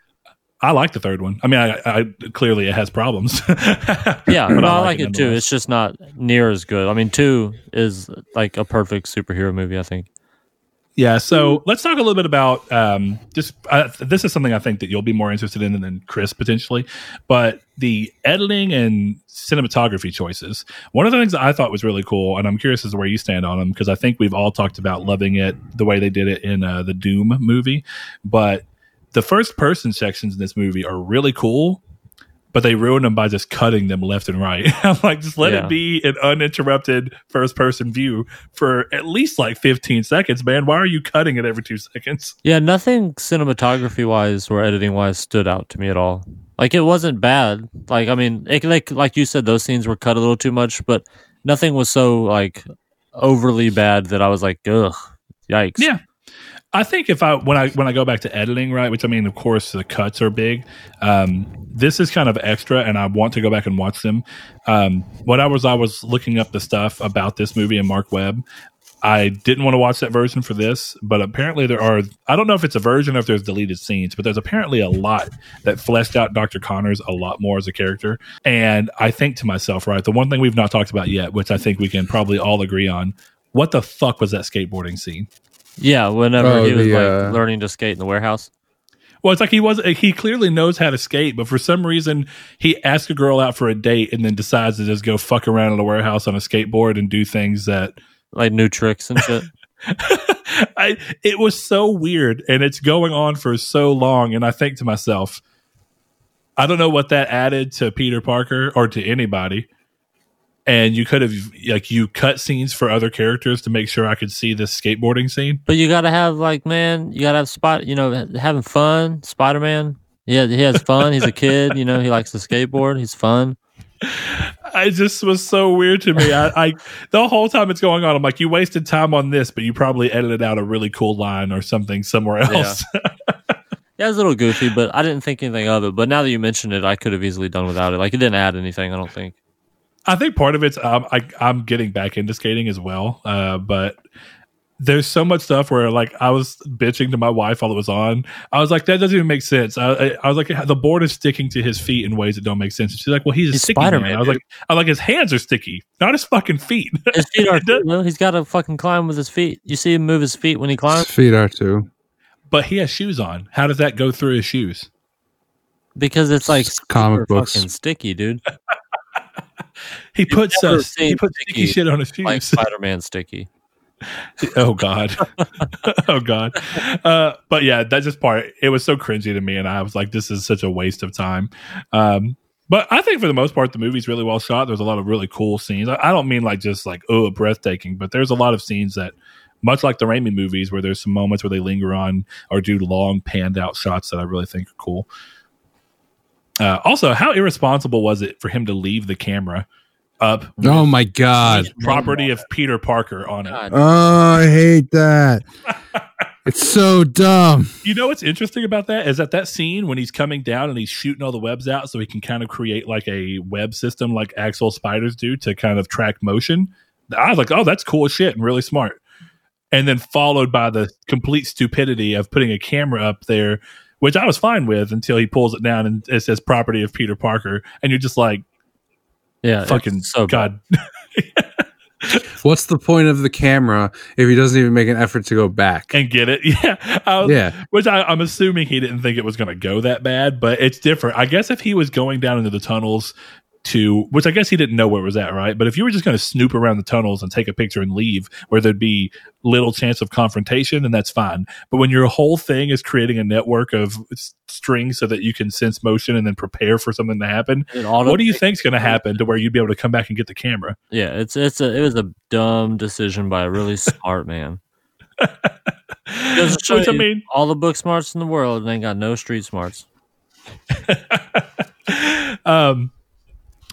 I like the third one. I mean, I, I clearly it has problems. <laughs> Yeah, But no, I like it too. It's just not near as good. I mean, two is like a perfect superhero movie. I think. Yeah, so let's talk a little bit about um, just uh, this is something I think that you'll be more interested in than Chris potentially, but the editing and cinematography choices. One of the things that I thought was really cool, and I'm curious as to where you stand on them because I think we've all talked about loving it the way they did it in uh, the Doom movie, but the first person sections in this movie are really cool. But they ruin them by just cutting them left and right. <laughs> I'm like, just let Yeah. it be an uninterrupted first person view for at least like 15 seconds, man. Why are you cutting it every two seconds? <laughs> Yeah, nothing cinematography wise or editing wise stood out to me at all. Like it wasn't bad. Like I mean, it, like like you said, those scenes were cut a little too much, but nothing was so like overly bad that I was like, ugh, yikes. Yeah. I think if I when I when I go back to editing, right, which I mean, of course, the cuts are big. Um, this is kind of extra, and I want to go back and watch them. Um, what I was I was looking up the stuff about this movie and Marc Webb. I didn't want to watch that version for this, but apparently there are. I don't know if it's a version or if there's deleted scenes, but there's apparently a lot that fleshed out Dr. Connors a lot more as a character. And I think to myself, right, the one thing we've not talked about yet, which I think we can probably all agree on, what the fuck was that skateboarding scene? Yeah, whenever Oh, he was the, like uh, learning to skate in the warehouse. Well, it's like he was he clearly knows how to skate, but for some reason he asks a girl out for a date and then decides to just go fuck around in a warehouse on a skateboard and do things that Like new tricks and shit. <laughs> I it was so weird and it's going on for so long and I think to myself I don't know what that added to Peter Parker or to anybody. And you could have like you cut scenes for other characters to make sure I could see this skateboarding scene. But you gotta have like, man, you gotta have spot. You know, having fun. Spider Man. Yeah, he has fun. He's a kid. You know, he likes to skateboard. He's fun. I just was so weird to me. I, I the whole time it's going on, I'm like, you wasted time on this, but you probably edited out a really cool line or something somewhere else. <laughs> Yeah, it was a little goofy, but I didn't think anything of it. But now that you mentioned it, I could have easily done without it. Like it didn't add anything. I don't think. I think part of it's um, I, I'm getting back into skating as well, uh, but there's so much stuff where like I was bitching to my wife while it was on. I was like, that doesn't even make sense. I, I, I was like, the board is sticking to his feet in ways that don't make sense. And she's like, well, he's a He's sticky Spider-Man, man. I was dude. like, I was like, his hands are sticky, not his fucking feet. His feet <laughs> are too. Well, he's got to fucking climb with his feet. You see him move his feet when he His climbs feet are too. but he has shoes on. How does that go through his shoes? because it's like It's comic super books. fucking sticky, dude. He puts uh, he puts sticky sticky shit on his shoes. <laughs> Like Spider Man sticky. oh god. <laughs> Oh god. Uh but yeah that just part it was so cringy to me and i was like this is such a waste of time. Um but i think for the most part the movie's really well shot. There's a lot of really cool scenes. I, I don't mean like just like oh breathtaking but there's a lot of scenes that much like the Raimi movies where there's some moments where they linger on or do long panned out shots that i really think are cool uh, also how irresponsible was it for him to leave the camera up Oh my god. property of peter parker on it Oh, I hate that. <laughs> It's so dumb. You know what's interesting about that is that that scene when he's coming down and he's shooting all the webs out so he can kind of create like a web system like actual spiders do to kind of track motion. I was like, oh, that's cool shit and really smart. And then followed by the complete stupidity of putting a camera up there, which I was fine with until he pulls it down and it says property of Peter Parker. And you're just like, yeah, fucking so bad. God. <laughs> What's the point of the camera if he doesn't even make an effort to go back? and get it. <laughs> Yeah. I was, Yeah. Which I, I'm assuming he didn't think it was going to go that bad, but it's different. I guess if he was going down into the tunnels to, which I guess he didn't know where it was at, right? But if you were just going to snoop around the tunnels and take a picture and leave where there'd be little chance of confrontation, then that's fine. But when your whole thing is creating a network of s- strings so that you can sense motion and then prepare for something to happen, auto- what do you think's going <laughs> to happen to where you'd be able to come back and get the camera? Yeah, it's it's a it was a dumb decision by a really smart man. Goes to Which I you, mean, all the book smarts in the world and ain't got no street smarts. <laughs> um,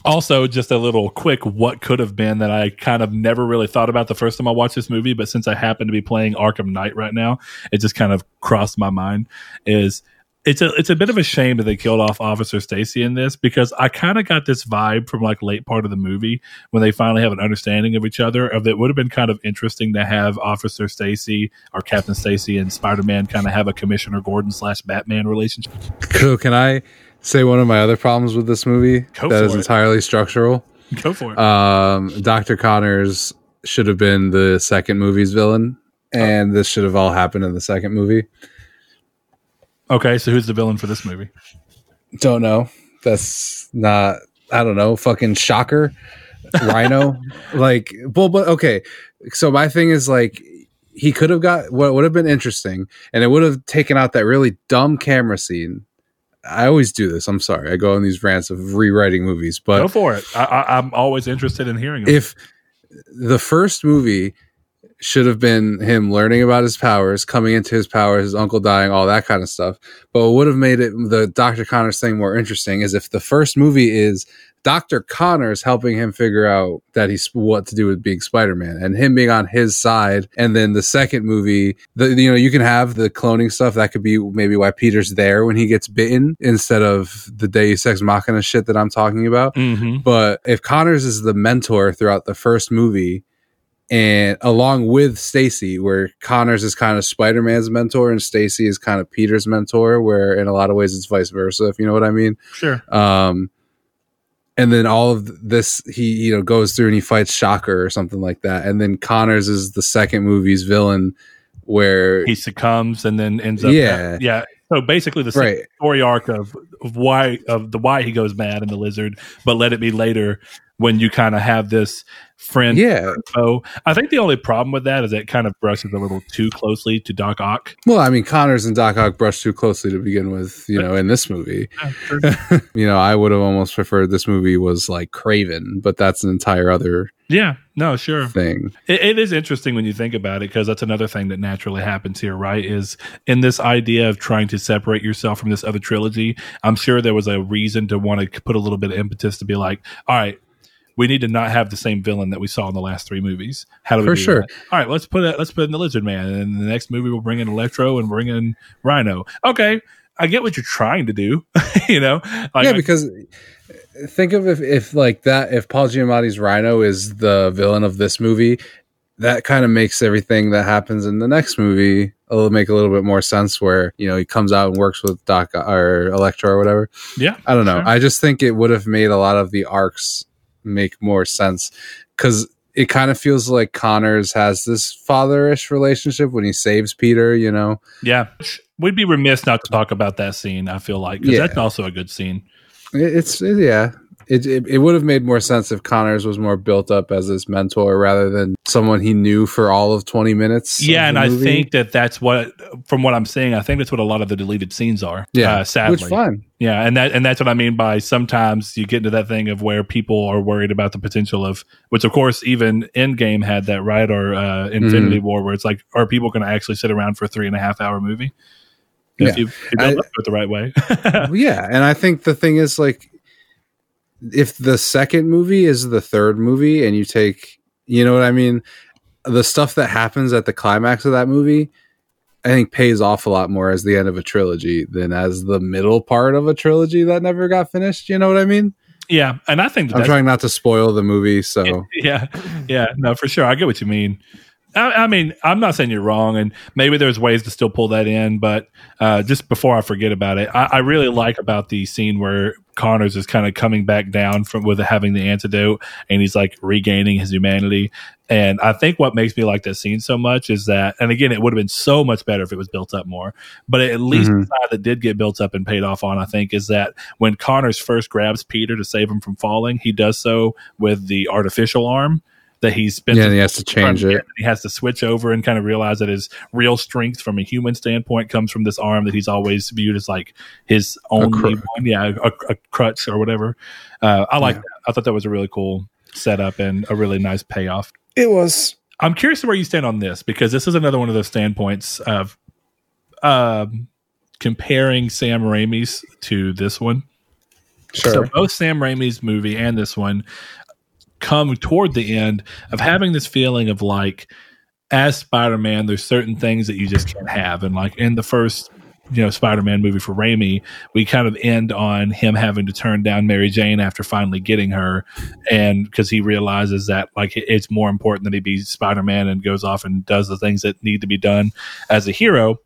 also, just a little quick what could have been that I kind of never really thought about the first time I watched this movie, but since I happen to be playing Arkham Knight right now, it just kind of crossed my mind. Is it's a it's a bit of a shame that they killed off Officer Stacy in this because I kind of got this vibe from like late part of the movie when they finally have an understanding of each other. Of it would have been kind of interesting to have Officer Stacy or Captain Stacy and Spider Man kind of have a Commissioner Gordon slash Batman relationship. So can I say one of my other problems with this movie Go that is it. entirely structural? <laughs> Go for it. Um, Dr. Connors should have been the second movie's villain, and this should have all happened in the second movie. okay, so who's the villain for this movie? Don't know. That's not. I don't know. Fucking shocker. Rhino. <laughs> like, well, but okay. So my thing is like, he could have got what would have been interesting, and it would have taken out that really dumb camera scene. I always do this. I'm sorry. I go on these rants of rewriting movies, but Go for it. I, I, I'm always interested in hearing. Them. if the first movie should have been him learning about his powers, coming into his powers, his uncle dying, all that kind of stuff. But what would have made it the Dr. Connors thing more interesting is if the first movie is Dr. Connors helping him figure out that he's what to do with being Spider-Man and him being on his side. And then the second movie, the, you know, you can have the cloning stuff. That could be maybe why Peter's there when he gets bitten instead of the Deus Ex Machina shit that I'm talking about. Mhm. But if Connors is the mentor throughout the first movie, and along with Stacy, where Connors is kind of Spider Man's mentor and Stacy is kind of Peter's mentor, where in a lot of ways it's vice versa, if you know what I mean. Sure. Um, and then all of this, he you know goes through and he fights Shocker or something like that, and then Connors is the second movie's villain, where He succumbs and then ends up. Yeah. yeah. So basically, the right, story arc of, of why of the why he goes mad in the lizard, but let it be later when you kind of have this friend yeah. foe. I think the only problem with that is it kind of brushes a little too closely to Doc Ock. Well, I mean, Connors and Doc Ock brush too closely to begin with, you know, in this movie. <laughs> you know, I would have almost preferred this movie was like Kraven, but that's an entire other yeah, no, sure. thing. It, it is interesting when you think about it because that's another thing that naturally happens here, right? Is in this idea of trying to separate yourself from this other trilogy. I'm sure there was a reason to want to put a little bit of impetus to be like, all right, we need to not have the same villain that we saw in the last three movies. How do we For do sure. that? All right, let's put it. Let's put in the Lizard Man, and the next movie we'll bring in Electro and bring in Rhino. Okay, I get what you're trying to do. <laughs> you know, like, yeah, because think of if, if like that, if Paul Giamatti's Rhino is the villain of this movie, that kind of makes everything that happens in the next movie a little make a little bit more sense. Where you know he comes out and works with Doc or Electro or whatever. yeah, I don't know. Sure. I just think it would have made a lot of the arcs make more sense because it kind of feels like Connors has this fatherish relationship when he saves Peter. You know, yeah. We'd be remiss not to talk about that scene. I feel like because Yeah. that's also a good scene. It's it- yeah. It, it it would have made more sense if Connors was more built up as his mentor rather than someone he knew for all of twenty minutes. Yeah, and the I think that that's what, from what I'm saying, I think that's what a lot of the deleted scenes are. yeah, uh, sadly, which fine. yeah, and that and that's what I mean by sometimes you get into that thing of where people are worried about the potential of, which of course even Endgame had that right or uh, Infinity Mm-hmm. War, where it's like, are people going to actually sit around for a three and a half hour movie? If Yeah. you, if you build I- up it the right way, <laughs> yeah, and I think the thing is like if the second movie is the third movie and you take you know what I mean, the stuff that happens at the climax of that movie I think pays off a lot more as the end of a trilogy than as the middle part of a trilogy that never got finished. You know what I mean? yeah, and I think that I'm trying not to spoil the movie, so <laughs> yeah, yeah, no, for sure. I get what you mean. I, I mean, I'm not saying you're wrong, and maybe there's ways to still pull that in. But uh, just before I forget about it, I, I really like about the scene where Connors is kind of coming back down from with having the antidote, and he's like regaining his humanity. And I think what makes me like that scene so much is that, and again, it would have been so much better if it was built up more. But at least Mhm. the side that did get built up and paid off on, I think, is that when Connors first grabs Peter to save him from falling, he does so with the artificial arm that he's spent yeah, and he has to change it. he has to switch over and kind of realize that his real strength from a human standpoint comes from this arm that he's always viewed as like his only cr- one. Yeah, a, a crutch or whatever. Uh, I like Yeah. that. I thought that was a really cool setup and a really nice payoff. It was I'm curious where you stand on this because this is another one of those standpoints of um, comparing Sam Raimi's to this one. sure. So both Sam Raimi's movie and this one come toward the end of having this feeling of like, as Spider Man, there's certain things that you just can't have, and like in the first. You know, Spider Man movie for Raimi, we kind of end on him having to turn down Mary Jane after finally getting her. And because he realizes that, like, it's more important that he be Spider Man and goes off and does the things that need to be done as a hero.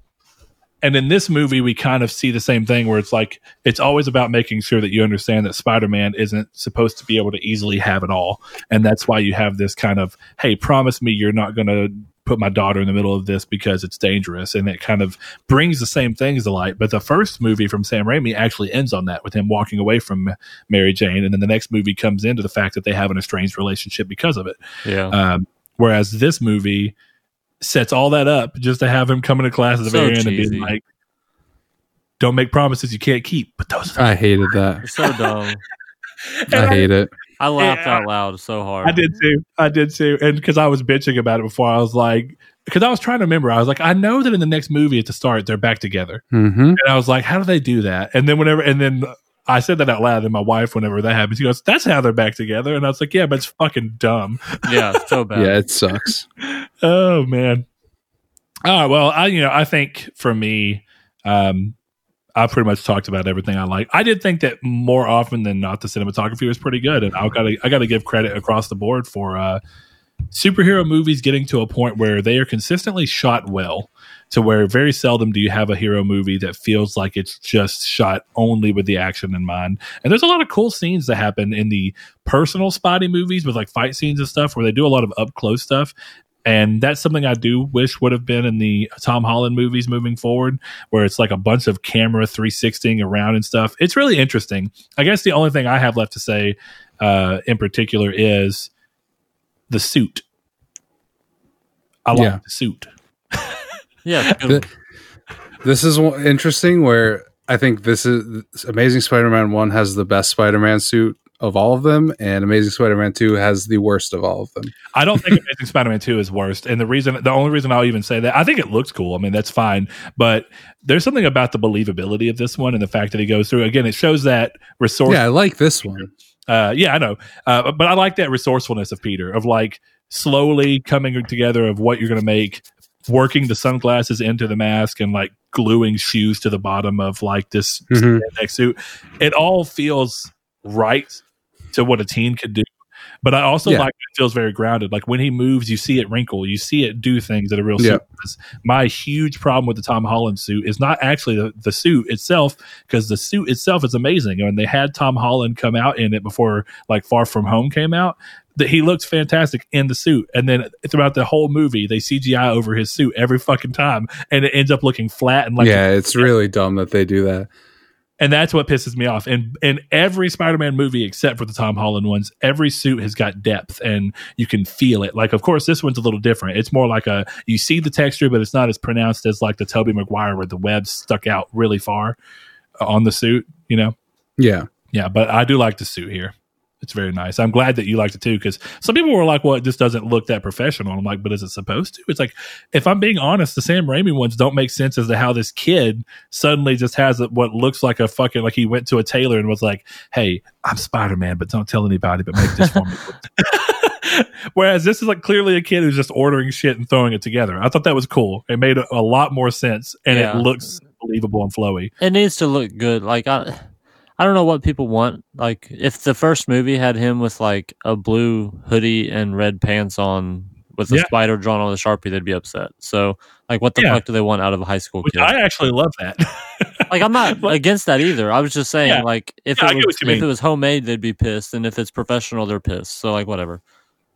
And in this movie, we kind of see the same thing where it's like it's always about making sure that you understand that Spider Man isn't supposed to be able to easily have it all. And that's why you have this kind of, hey, promise me you're not going to put my daughter in the middle of this because it's dangerous. And it kind of brings the same things to light. But the first movie from Sam Raimi actually ends on that with him walking away from Mary Jane. And then the next movie comes into the fact that they have an estranged relationship because of it. Yeah. Um, whereas this movie sets all that up just to have him come into class at the So very end and cheesy. being like, "Don't make promises you can't keep." But those, I hated that. You're so dumb. I hate it. I laughed Yeah. out loud so hard. I did too. I did too. And because I was bitching about it before, I was like, because I was trying to remember, I was like, I know that in the next movie at the start they're back together, hmm and I was like, how do they do that? And then whenever, and then. I said that out loud, and my wife, whenever that happens, she goes, "That's how they're back together." And I was like, "Yeah, but it's fucking dumb." <laughs> Yeah, so bad. Yeah, it sucks. <laughs> Oh man. All right. Well, I you know I think for me, um, I pretty much talked about everything I like. I did think that more often than not, the cinematography was pretty good, and I got to I got to give credit across the board for uh, superhero movies getting to a point where they are consistently shot well to where very seldom do you have a hero movie that feels like it's just shot only with the action in mind. And there's a lot of cool scenes that happen in the personal spotty movies with like fight scenes and stuff where they do a lot of up close stuff. And that's something I do wish would have been in the Tom Holland movies moving forward, where it's like a bunch of camera 360ing around and stuff. It's really interesting. I guess the only thing I have left to say uh, in particular is the suit. I like Yeah. the suit. Yeah, <laughs> this is interesting where I think this is Amazing Spider-Man 1 has the best Spider-Man suit of all of them and Amazing Spider-Man 2 has the worst of all of them. I don't think <laughs> Amazing Spider-Man Two is worst, and the reason, the only reason I'll even say that, I think it looks cool. I mean, that's fine, but there's something about the believability of this one and the fact that he goes through. Again, it shows that resource. Yeah, I like this one. Uh, yeah, I know, uh, but I like that resourcefulness of Peter of like slowly coming together of what you're going to make, working the sunglasses into the mask and like gluing shoes to the bottom of like this Mhm. suit. It all feels right to what a teen could do. But I also Yeah. like it feels very grounded. Like when he moves, you see it wrinkle, you see it do things that a real Yeah. suit does. My huge problem with the Tom Holland suit is not actually the, the suit itself, because the suit itself is amazing. And they had Tom Holland come out in it before like Far From Home came out. That he looked fantastic in the suit, and then throughout the whole movie, they CGI over his suit every fucking time, and it ends up looking flat and like yeah, it's really dumb that they do that. and that's what pisses me off. And in every Spider-Man movie except for the Tom Holland ones, every suit has got depth and you can feel it. Like, of course, this one's a little different. It's more like a you see the texture, but it's not as pronounced as like the Tobey Maguire where the webs stuck out really far uh, on the suit. You know, Yeah. yeah. But I do like the suit here. It's very nice. I'm glad that you liked it too, because some people were like, "Well, it just doesn't look that professional." I'm like, "But is it supposed to?" It's like, if I'm being honest, the Sam Raimi ones don't make sense as to how this kid suddenly just has what looks like a fucking like he went to a tailor and was like, "Hey, I'm Spider Man, but don't tell anybody, but make this for me." <laughs> Whereas this is like clearly a kid who's just ordering shit and throwing it together. I thought that was cool. It made a, a lot more sense, and Yeah. it looks believable and flowy. it needs to look good. Like I, I don't know what people want. Like if the first movie had him with like a blue hoodie and red pants on with a Yeah. spider drawn on the sharpie, they'd be upset. So like, what the Yeah. fuck do they want out of a high school Which kid? I actually love that. <laughs> like I'm not But- against that either. I was just saying Yeah. like if it was if mean. it was homemade, they'd be pissed, and if it's professional, they're pissed. So like whatever.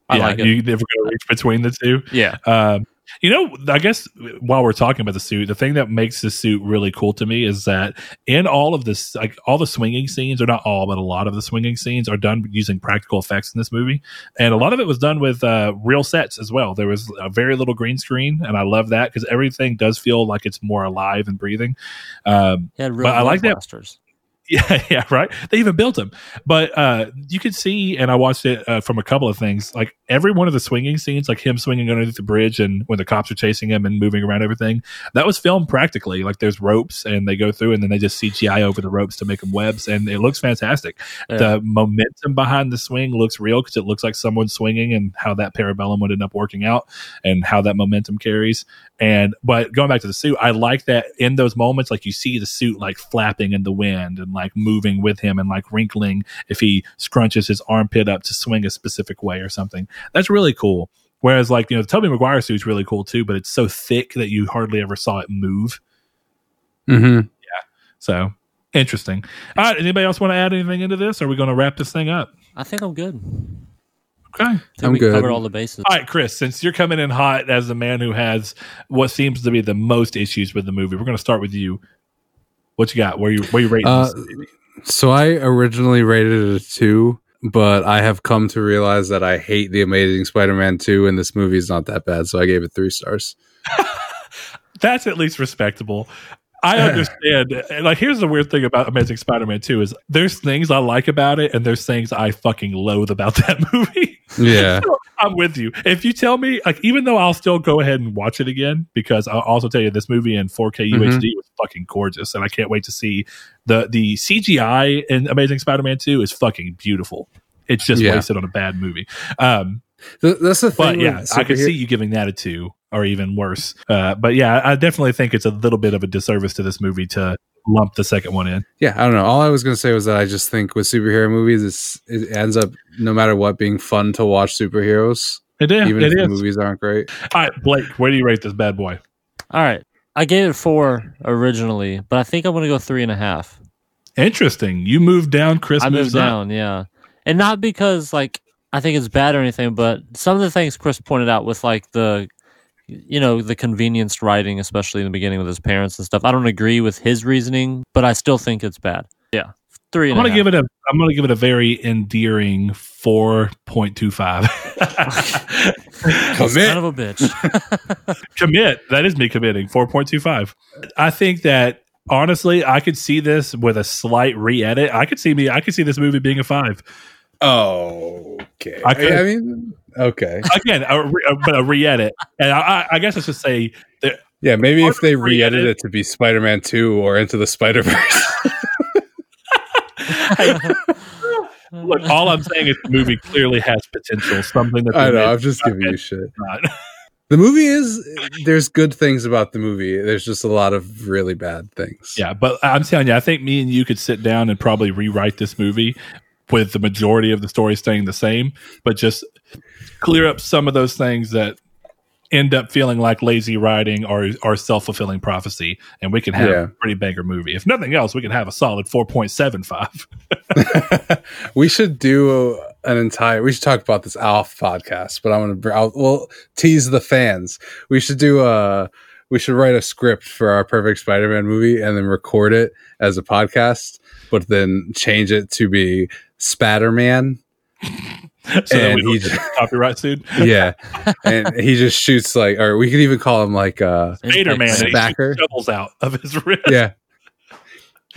I yeah, like it. you never going to reach between the two. yeah. Um, you know, I guess while we're talking about the suit, the thing that makes the suit really cool to me is that in all of this, like all the swinging scenes, or not all, but a lot of the swinging scenes are done using practical effects in this movie, and a lot of it was done with uh, real sets as well. There was a very little green screen, and I love that because everything does feel like it's more alive and breathing. Um, real But I like that- blasters. <laughs> yeah, yeah, right. They even built them, but uh, you could see, and I watched it uh, from a couple of things. Like every one of the swinging scenes, like him swinging underneath the bridge, and when the cops are chasing him and moving around everything, that was filmed practically. Like there's ropes, and they go through, and then they just CGI over the ropes to make them webs, and it looks fantastic. Yeah. The momentum behind the swing looks real because it looks like someone swinging, and how that parabellum would end up working out, and how that momentum carries. And but going back to the suit, I like that in those moments, like you see the suit like flapping in the wind and like moving with him and like wrinkling if he scrunches his armpit up to swing a specific way or something. That's really cool. Whereas like, you know, the Tobey Maguire suit's really cool too, but it's so thick that you hardly ever saw it move. Mm-hmm. Yeah. So interesting. All right. Anybody else want to add anything into this? Or are we going to wrap this thing up? I think I'm good. Okay. I think I'm we good. covered all the bases. All right, Chris, since you're coming in hot as the man who has what seems to be the most issues with the movie, we're going to start with you. What you got? Where you where you rating Uh. So I originally rated it a two, but I have come to realize that I hate the Amazing Spider-Man two, and this movie is not that bad, so I gave it three stars. <laughs> That's at least respectable. I understand. And, Like, here's the weird thing about Amazing Spider-Man 2 is there's things I like about it, and there's things I fucking loathe about <laughs> that movie. Yeah, I'm with you. If you tell me, like, even though I'll still go ahead and watch it again, because I'll also tell you this movie in 4K Mhm. UHD was fucking gorgeous, and I can't wait to see the the CGI in Amazing Spider-Man 2 is fucking beautiful. It's just Yeah. wasted on a bad movie. Um, Th- that's the thing. but yeah, I could see you giving that a two or even worse. Uh, but yeah, I definitely think it's a little bit of a disservice to this movie to lump the second one in. Yeah, I don't know. All I was going to say was that I just think with superhero movies, it's, it ends up no matter what being fun to watch superheroes. It is. even it if the movies aren't great. All right, Blake, where do you rate this bad boy? All right. I gave it four originally, but I think I'm going to go three and a half. Interesting. You moved down. Chris I moves moved up. down, yeah. And not because like I think it's bad or anything, but some of the things Chris pointed out with like the you know, the convenienced writing, especially in the beginning with his parents and stuff. I don't agree with his reasoning, but I still think it's bad. Yeah. Three I'm gonna give it a. I'm gonna give it a very endearing four point two five. Son of a bitch. <laughs> Commit. That is me committing. Four point two five. I think that honestly, I could see this with a slight re-edit. I could see me. I could see this movie being a five. Oh, okay. I I, mean, okay. Again, a re, a- but a re-edit. And I, I, I guess I should say that Yeah, maybe if they re-edit- re-edit it to be Spider-Man Two or Into the Spider-Verse. <laughs> <laughs> look. All I'm saying is the movie clearly has potential. Something that I the know. I'm just giving you shit. The movie is. There's good things about the movie. There's just a lot of really bad things. Yeah, but I'm telling you, I think me and you could sit down and probably rewrite this movie with the majority of the story staying the same, but just clear up some of those things that end up feeling like lazy writing or or self fulfilling prophecy, and we can have Yeah. a pretty banger movie. If nothing else, we can have a solid four point seven five. <laughs> we should do an entire. We should talk about this off podcast, but I'm gonna. I'll, we'll tease the fans. We should do a. We should write a script for our perfect Spider-Man movie and then record it as a podcast, but then change it to be Spatterman. So that And we don't he get copyright sued. <laughs> Yeah, and he just shoots like, or we could even call him like, uh, Vader man, and he Spacker. shoots shovels out of his <laughs> wrist. yeah.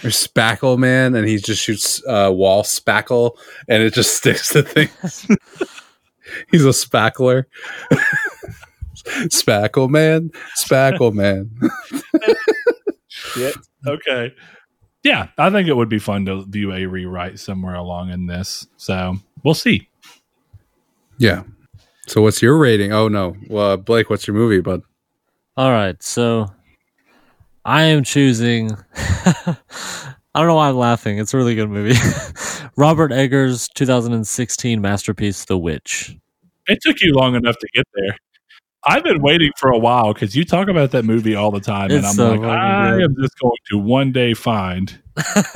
Or Spackle Man, and he just shoots uh, wall spackle, and it just <laughs> sticks to things. He's a spackler. Spackle Man, Spackle Man. Shit. Okay. Yeah, I think it would be fun to view a rewrite somewhere along in this. So we'll see. Yeah. So, what's your rating? Oh no, well, Blake, what's your movie, bud? All right, so I am choosing. <laughs> I don't know why I'm laughing. It's a really good movie. <laughs> Robert Eggers' 2016 masterpiece, The Witch. It took you long enough to get there. I've been waiting for a while because you talk about that movie all the time, and I'm so like, I good. am just going to one day find.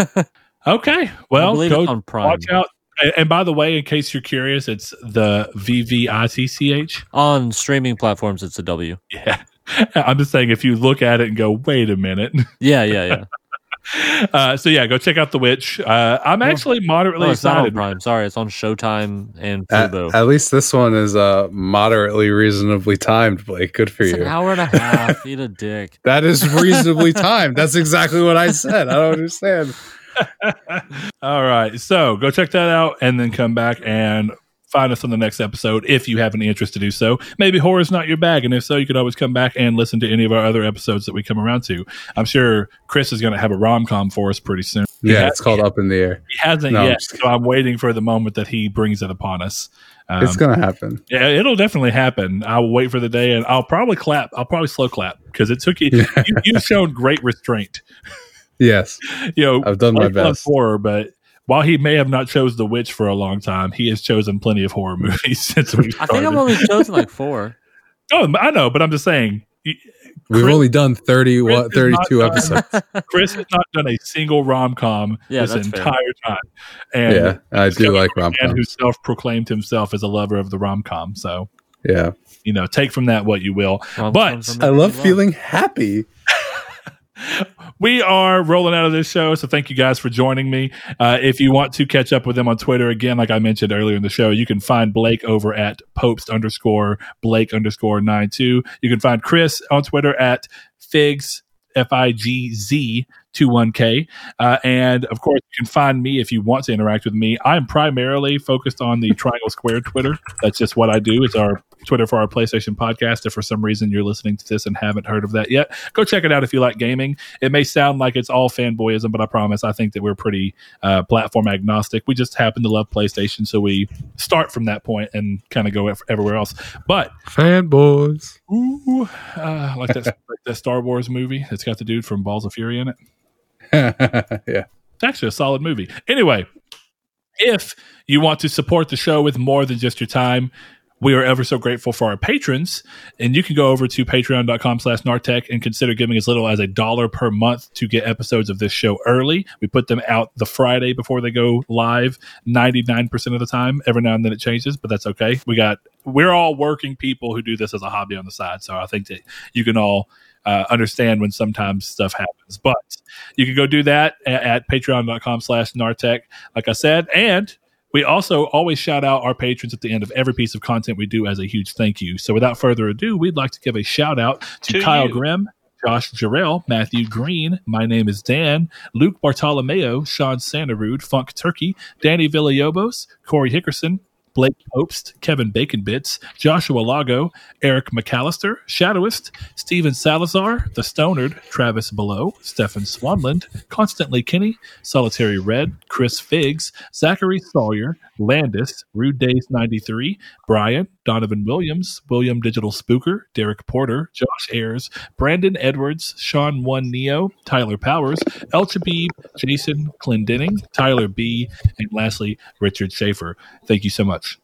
<laughs> okay, well, go on Prime. watch out. And, and by the way, in case you're curious, it's the VVITCH. On streaming platforms, it's a W. Yeah, <laughs> I'm just saying if you look at it and go, wait a minute. <laughs> Yeah, yeah, yeah. <laughs> Uh, so yeah, go check out The Witch. Uh, I'm actually moderately No, it's not on excited. Prime. Sorry, it's on Showtime and At, Fubo. at least this one is uh, moderately reasonably timed, Blake. Good for it's an you. hour and a half. Eat a dick. That is reasonably timed. That's exactly what I said. I don't understand. <laughs> All right. So go check that out and then come back and find us on the next episode if you have any interest to do so. Maybe horror is not your bag. And if so, you could always come back and listen to any of our other episodes that we come around to. I'm sure Chris is going to have a rom com for us pretty soon. Yeah, it's called Up in the Air. He hasn't No, I'm yet. So I'm waiting for the moment that he brings it upon us. Um, It's gonna happen. yeah, it'll definitely happen. I'll wait for the day and I'll probably clap. I'll probably slow clap because it took you, <laughs> you. You've shown great restraint. <laughs> Yes, <laughs> you know, I've done my best. horror, but while he may have not chose The Witch for a long time, he has chosen plenty of horror <laughs> movies since we I think I've only chosen like <laughs> four. oh, I know, but I'm just saying, y- we've Chris- only done 30, Chris what, is 32 not- episodes. Chris has not done a single rom com Yeah, this that's fair. entire time, and yeah, I do like from a rom man who self proclaimed himself as a lover of the rom com. So Yeah, you know, take from that what you will. Rom-coms But I love feeling happy. We are rolling out of this show so thank you guys for joining me. Uh, if you want to catch up with them on twitter again like i mentioned earlier in the show you can find blake over at popes underscore blake underscore 92 you can find chris on twitter at figs f-i-g-z 21k uh, and of course you can find me if you want to interact with me. I'm primarily focused on the <laughs> triangle square twitter. That's just what i do. It's our twitter for our playstation podcast if for some reason you're listening to this and haven't heard of that yet go check it out if you like gaming it may sound like it's all fanboyism, but I promise I think that we're pretty uh, platform agnostic. We just happen to love PlayStation, so we start from that point and kind of go everywhere else. But Fanboys. ooh, uh, like that <laughs> like that Star Wars movie that's got the dude from Balls of Fury in it. <laughs> yeah. It's actually a solid movie. Anyway, if you want to support the show with more than just your time, we are ever so grateful for our patrons. And you can go over to patreon.com slash Nartech and consider giving as little as a dollar per month to get episodes of this show early. We put them out the Friday before they go live 99% of the time. Every now and then it changes, but that's okay. We got, we're all working people who do this as a hobby on the side. So I think that you can all uh, understand when sometimes stuff happens. But you can go do that at, at patreon.com slash Nartech, like I said. And we also always shout out our patrons at the end of every piece of content we do as a huge thank you. So without further ado, we'd like to give a shout out to, To Kyle you. Grimm. Josh Jarrell, Matthew Green, my name is Dan, Luke Bartolomeo, Sean Sanderud, Funk Turkey, Danny Villalobos, Corey Hickerson, Blake Popst, Kevin Bacon Bits, Joshua Lago, Eric McAllister, Shadowist, Steven Salazar, The Stonard, Travis Below, Stefan Swanland, Constantly Kinney, Solitary Red, Chris Figs, Zachary Sawyer, Landis, Rude Days 93, Brian, Donovan Williams, William Digital Spooker, Derek Porter, Josh Ayers, Brandon Edwards, Sean One Neo, Tyler Powers, El Chabib, Jason Clendenning, Tyler B, and lastly, Richard Schaefer. Thank you so much.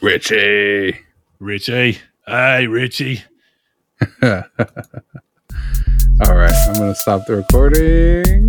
Richie. Richie. Hey, Richie. <laughs> All right, I'm gonna stop the recording.